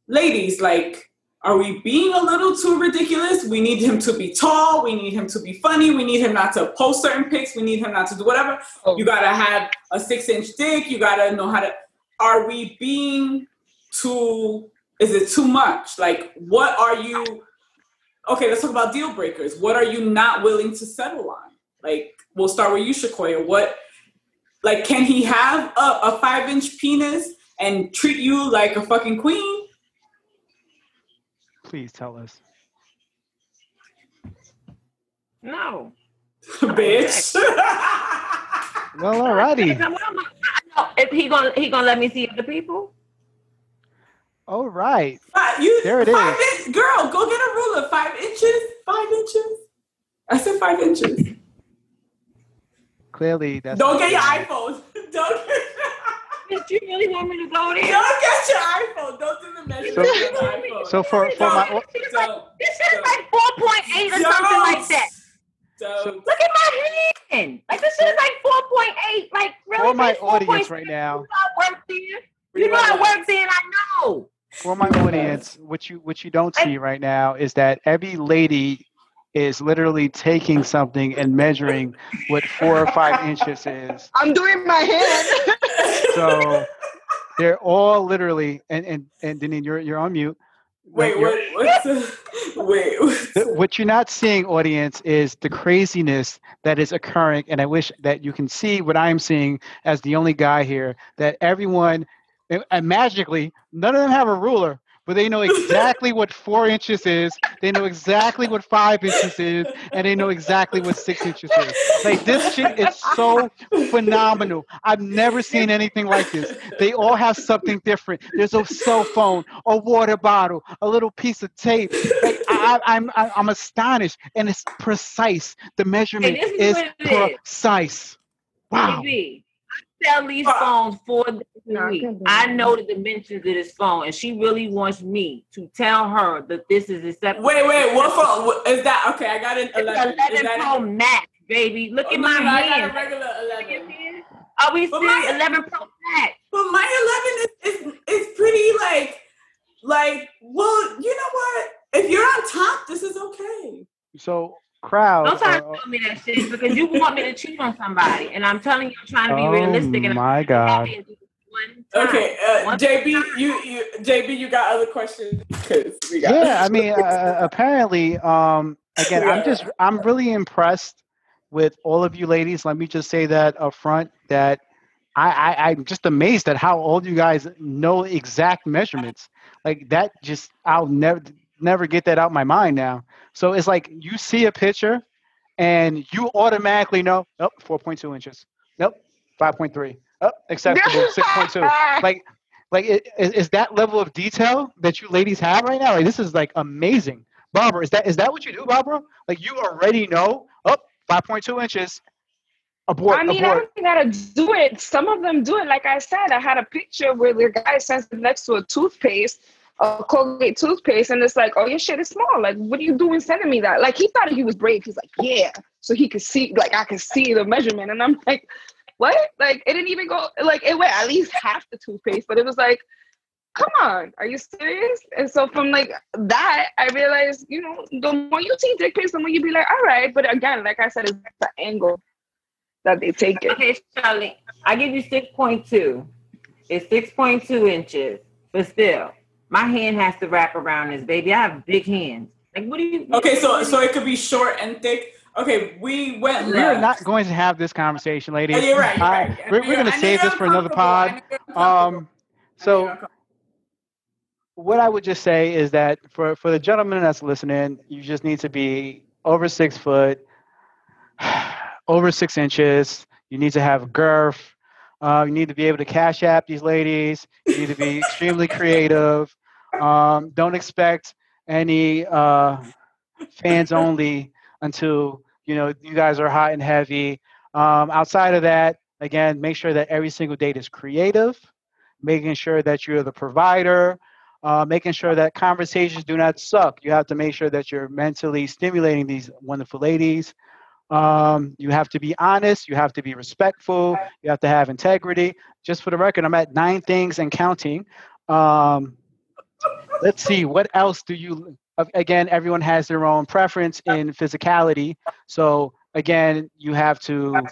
ladies, like, are we being a little too ridiculous? We need him to be tall. We need him to be funny. We need him not to post certain pics. We need him not to do whatever. Oh. You gotta have a six inch dick. You gotta know how to. Are we being too? Is it too much? Like, what are you? Okay, let's talk about deal breakers. What are you not willing to settle on? Like, we'll start with you, Shaqouya. What, like, can he have a, a five inch penis and treat you like a fucking queen?
Please tell us.
No.
Bitch.
Well, alrighty.
No, Is he gonna he gonna let me see other people?
All right.
Five, you,
There it
five In, girl, go get a ruler. Five inches? Five inches? I said five inches.
Clearly, that's
Don't get your
good.
iPhone. Don't get,
Did you really want me to go there?
don't get your iPhone. Don't do the measurement
So-
iPhone.
So for for my
Don't-
This is like,
don't-
this shit is like 4.8 or something like that.
Don't.
Look at my hand. Like this shit is like 4.8. Like really?
for my
bitch,
audience
4.6?
right now,
You know I work there. You know I work there and I know.
for my audience, what you what you don't see right now is that every lady is literally taking something and measuring what four or five inches is.
I'm doing my hand.
So they're all literally and and and Denise, you're you're on mute.
Wait,
You're-
what, what's the, wait. what's
the- what you're not seeing, audience, is the craziness that is occurring. And I wish that you can see what I'm seeing as the only guy here. That everyone, and- and magically, none of them have a ruler, but they know exactly what four inches is. They know exactly what five inches is, and they know exactly what six inches is. Like this shit is so phenomenal. I've never seen anything like this. They all have something different. There's a cell phone, a water bottle, a little piece of tape. Like, I, I, I'm, I'm astonished, and it's precise. The measurement
is
is
what it is.
precise. Wow.
I sell these uh, phones four days
No,
week. I know the dimensions of this phone, and she really wants me to tell her that this is acceptable.
Wait, wait, what phone? What, is that okay? I got an
It's
11.
11
is
Pro Max, baby. Look
Oh,
at
no,
my
no, I got
hand.
a regular 11.
Are oh, we
But
serious?
my-
11 Pro Max.
But my 11 is, is, is pretty like, like, well, you know what? If you're on top, this is okay.
So, crowd.
Don't try
uh,
to tell me that shit because you want me to cheat on somebody, and I'm telling you, I'm trying to be
oh
realistic. And
my
I'm
God.
happy to do it one time.
Okay, uh, JB, you, you, JB, you got other questions? Because we got.
yeah i mean uh, apparently um again i'm just i'm really impressed with all of you ladies let me just say that up front that I, I i'm just amazed at how all you guys know exact measurements like that just i'll never never get that out my mind now. So it's like you see a picture and you automatically know nope 4.2 inches. Nope 5.3 oh acceptable 6.2 like like it, is, is that level of detail that you ladies have right now? Like this is like amazing. Barbara is that is that what you do barbara like you already know oh 5.2 inches abort
I mean, I don't gotta do it. Some of them do it. Like I said, I had a picture where the guy sends it next to a toothpaste, a Colgate toothpaste, and it's like, oh, your shit is small. Like, what are you doing sending me that? Like, he thought he was brave. He's like, yeah, so he could see, like, I could see the measurement, and I'm like, what? Like, it didn't even go. Like, it went at least half the toothpaste, but it was like. Come on, are you serious? And so from like that, I realized, you know, the more you see dick pics, the more you be like, all right. But again, like I said, it's the angle that they take it.
Okay, Charlie, I give you 6.2. It's 6.2 inches, but still, my hand has to wrap around this, baby. I have big hands. Like, what do you?
Okay, so so it could be short and thick. Okay, we went.
we are not going to have this conversation ladies
Oh, you're right. You're right. I
we're, we're going to save this for another pod
know you're uncomfortable.
um so what I would just say is that for, for the gentleman that's listening, you just need to be over six foot, over six inches. You need to have girth. Uh, you need to be able to cash app these ladies. You need to be extremely creative. Um, don't expect any uh, fans only until you know you guys are hot and heavy. Um, outside of that, again, make sure that every single date is creative. Making sure that you're the provider uh, making sure that conversations do not suck. You have to make sure that you're mentally stimulating these wonderful ladies. Um, you have to be honest. You have to be respectful. You have to have integrity. Just for the record, I'm at nine things and counting. Um, let's see, what else do you? Again, everyone has their own preference in physicality. So again, you have to.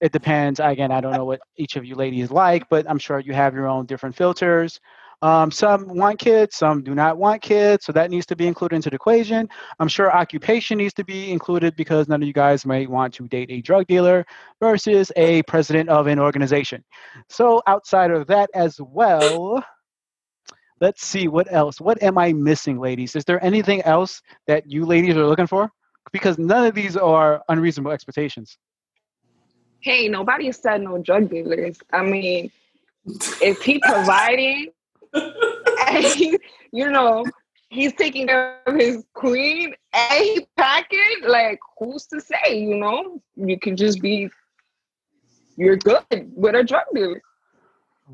It depends. Again, I don't know what each of you ladies like, but I'm sure you have your own different filters. Um, some want kids, some do not want kids, so that needs to be included into the equation. I'm sure occupation needs to be included because none of you guys may want to date a drug dealer versus a president of an organization. So outside of that as well, let's see what else. What am I missing, ladies? Is there anything else that you ladies are looking for? Because none of these are unreasonable expectations.
hey, nobody said no drug dealers. I mean, if he providing, and he, you know, he's taking care of his queen and he packing, like, who's to say, you know? You can just be, you're good with a drug dealer.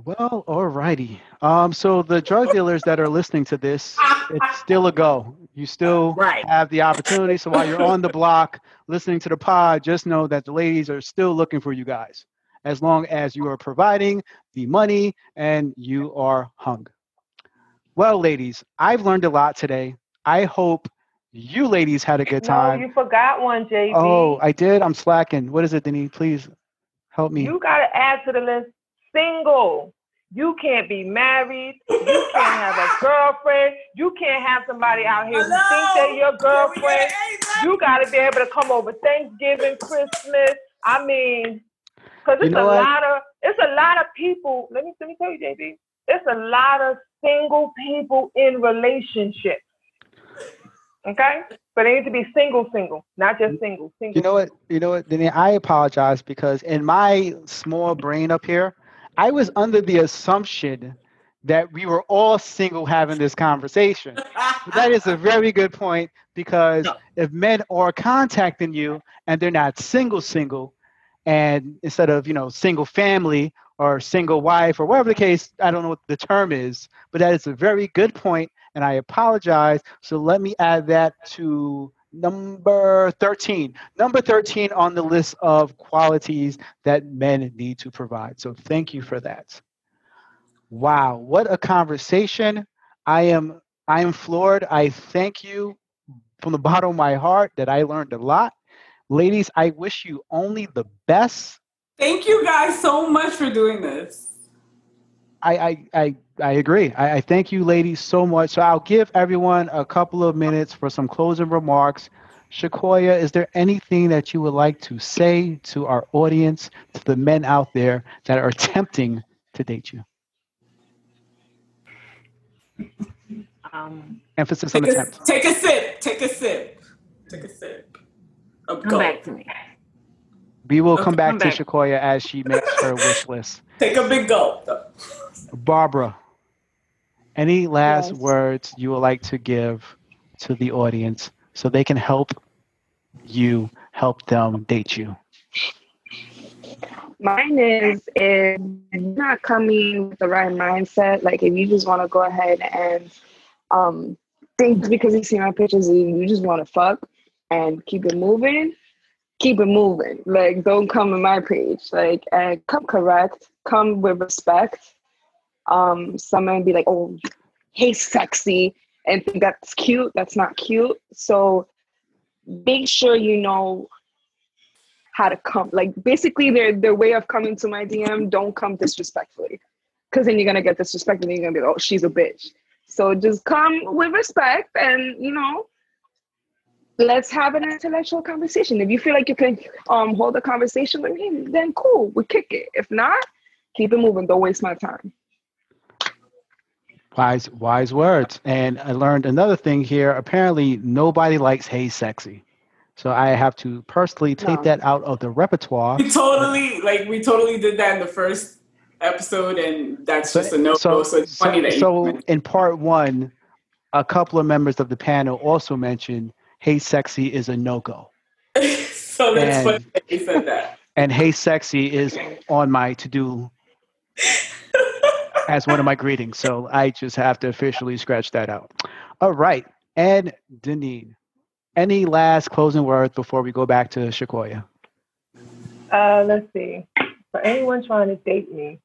Well, alrighty. Um, so the drug dealers that are listening to this, it's still a go. You still
Right.
have the opportunity. So while you're on the block listening to the pod, just know that the ladies are still looking for you guys, as long as you are providing the money and you are hung. Well, ladies, I've learned a lot today. I hope you ladies had a good time.
No, you forgot one, JB.
Oh, I did. I'm slacking. What is it, Denise? Please help me.
You got to add to the list single. You can't be married. You can't have a girlfriend. You can't have somebody out here who think they're your girlfriend. You got to be able to come over Thanksgiving, Christmas. I mean, because it's
You know
a
what?
lot of it's a lot of people. Let me let me tell you, JB. It's a lot of single people in relationships. Okay, but they need to be single, single, not just single. Single.
You know what? You know what, Denise? I apologize because in my small brain up here, I was under the assumption that we were all single having this conversation. That is a very good point because
No.
if men are contacting you and they're not single single and instead of you know single family or single wife or whatever the case i don't know what the term is but that is a very good point and i apologize. So let me add that to number 13 number 13 on the list of qualities that men need to provide. So thank you for that. Wow what a conversation. I am i am floored. I thank you from the bottom of my heart that i learned a lot ladies i wish you only the best
Thank you guys so much for doing this.
I, I, I, I agree. I, I thank you, ladies, so much. So I'll give everyone a couple of minutes for some closing remarks. Shaqouya, is there anything that you would like to say to our audience, to the men out there that are attempting to date you?
Um,
Emphasis on
Take a,
attempt.
take a sip. Take a sip. Take a sip. Of
come
gold.
back to me.
We will
Okay,
come back
come
to
back.
Shaqouya as she makes her wish list.
Take a big gulp.
Barbara, any last
Yes.
words you would like to give to the audience so they can help you help them date you?
Mine is if you're not coming with the right mindset, like if you just want to go ahead and um think because you see my pictures and you just want to fuck and keep it moving, keep it moving. Like don't come to my page. Like and come correct, come with respect. Um, some men be like, oh, hey, sexy, and think that's cute. That's not cute. So make sure you know how to come. Like basically, their their way of coming to my DM don't come disrespectfully, because then you're gonna get disrespected and you're gonna be like, oh, she's a bitch. So just come with respect, and you know, let's have an intellectual conversation. If you feel like you can um hold a conversation with me, then cool, we kick it. If not, keep it moving. Don't waste my time.
Wise, wise words. And I learned another thing here. Apparently, nobody likes "Hey, sexy," so I have to personally take
No.
that out of the repertoire.
We totally like we totally did that in the first episode, and that's just a no go. So it's funny that
so
you
in part one, a couple of members of the panel also mentioned "Hey, sexy" is a no go,
so that's
And-
funny that you said that.
and "Hey, sexy" is on my to do as one of my greetings. So I just have to officially scratch that out. All right, and Denine, any last closing words before we go back to Shaqouya?
Uh, let's see. For anyone trying to date me,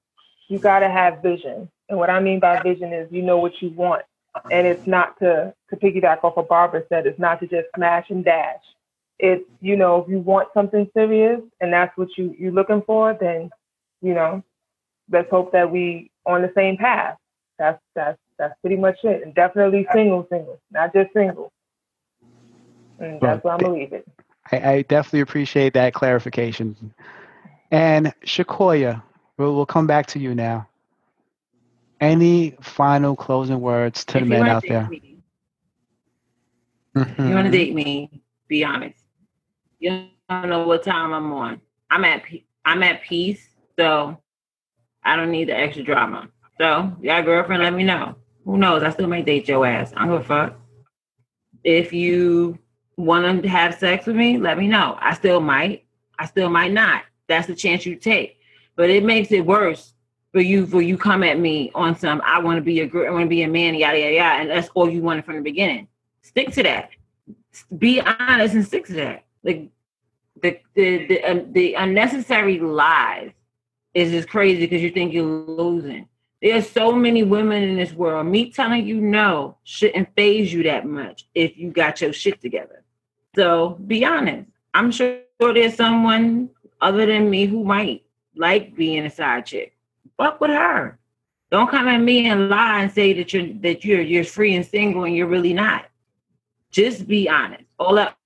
you got to have vision. And what I mean by vision is you know what you want. And it's not to, to piggyback off what Barbara said, it's not to just smash and dash. It's, you know, if you want something serious and that's what you, you're looking for, then, you know, let's hope that we on the same path. That's that's that's pretty much it. And definitely single, single, not just single. And that's where I'm it.
I, I definitely appreciate that clarification. And Shaqouya, we'll, we'll come back to you now. Any final closing words to
If
the men out there?
me- If you want to
mm-hmm.
date me, be honest. You don't know what time I'm on. I'm at I'm at peace, so I don't need the extra drama. So, your girlfriend, let me know. Who knows? I still may date your ass. I am gonna fuck. If you want to have sex with me, let me know. I still might. I still might not. That's the chance you take. But it makes it worse for you for you come at me on some I want to be a girl, I want to be a man, yada yada yada, and that's all you wanted from the beginning. Stick to that. Be honest and stick to that. Like the the the, um, the unnecessary lies is just crazy because you think you're losing. There's so many women in this world. Me telling you no shouldn't phase you that much if you got your shit together. So be honest. I'm sure there's someone other than me who might like being a side chick. Fuck with her. Don't come at me and lie and say that you're that you're you're free and single and you're really not. Just be honest. All that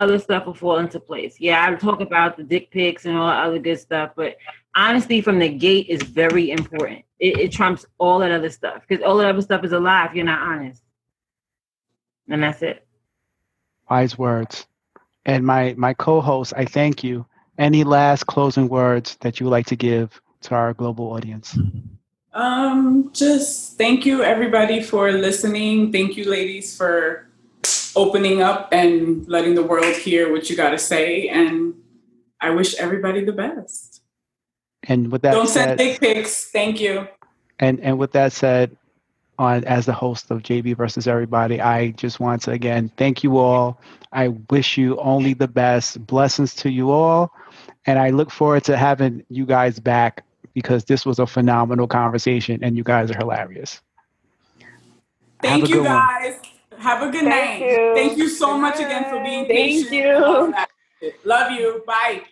other stuff will fall into place. Yeah, I talk about the dick pics and all that other good stuff, but honesty from the gate is very important. It, it trumps all that other stuff because all that other stuff is a lie if you're not honest. And that's it.
Wise words. And my my co-host, I thank you. Any last closing words that you would like to give to our global audience?
Um, just thank you everybody for listening. Thank you, ladies, for opening up and letting the world hear what you got to say. And I wish everybody the best.
And with that
Don't
said,
send dick pics. Thank you.
And and with that said, on as the host of JB versus Everybody, I just want to again thank you all. I wish you only the best. Blessings to you all, and I look forward to having you guys back because this was a phenomenal conversation, and you guys are hilarious.
Thank you
good one.
guys. Have a good
Thank
night.
you.
Thank you so much again for being
Thank
patient.
you.
All that shit. Love you. Bye.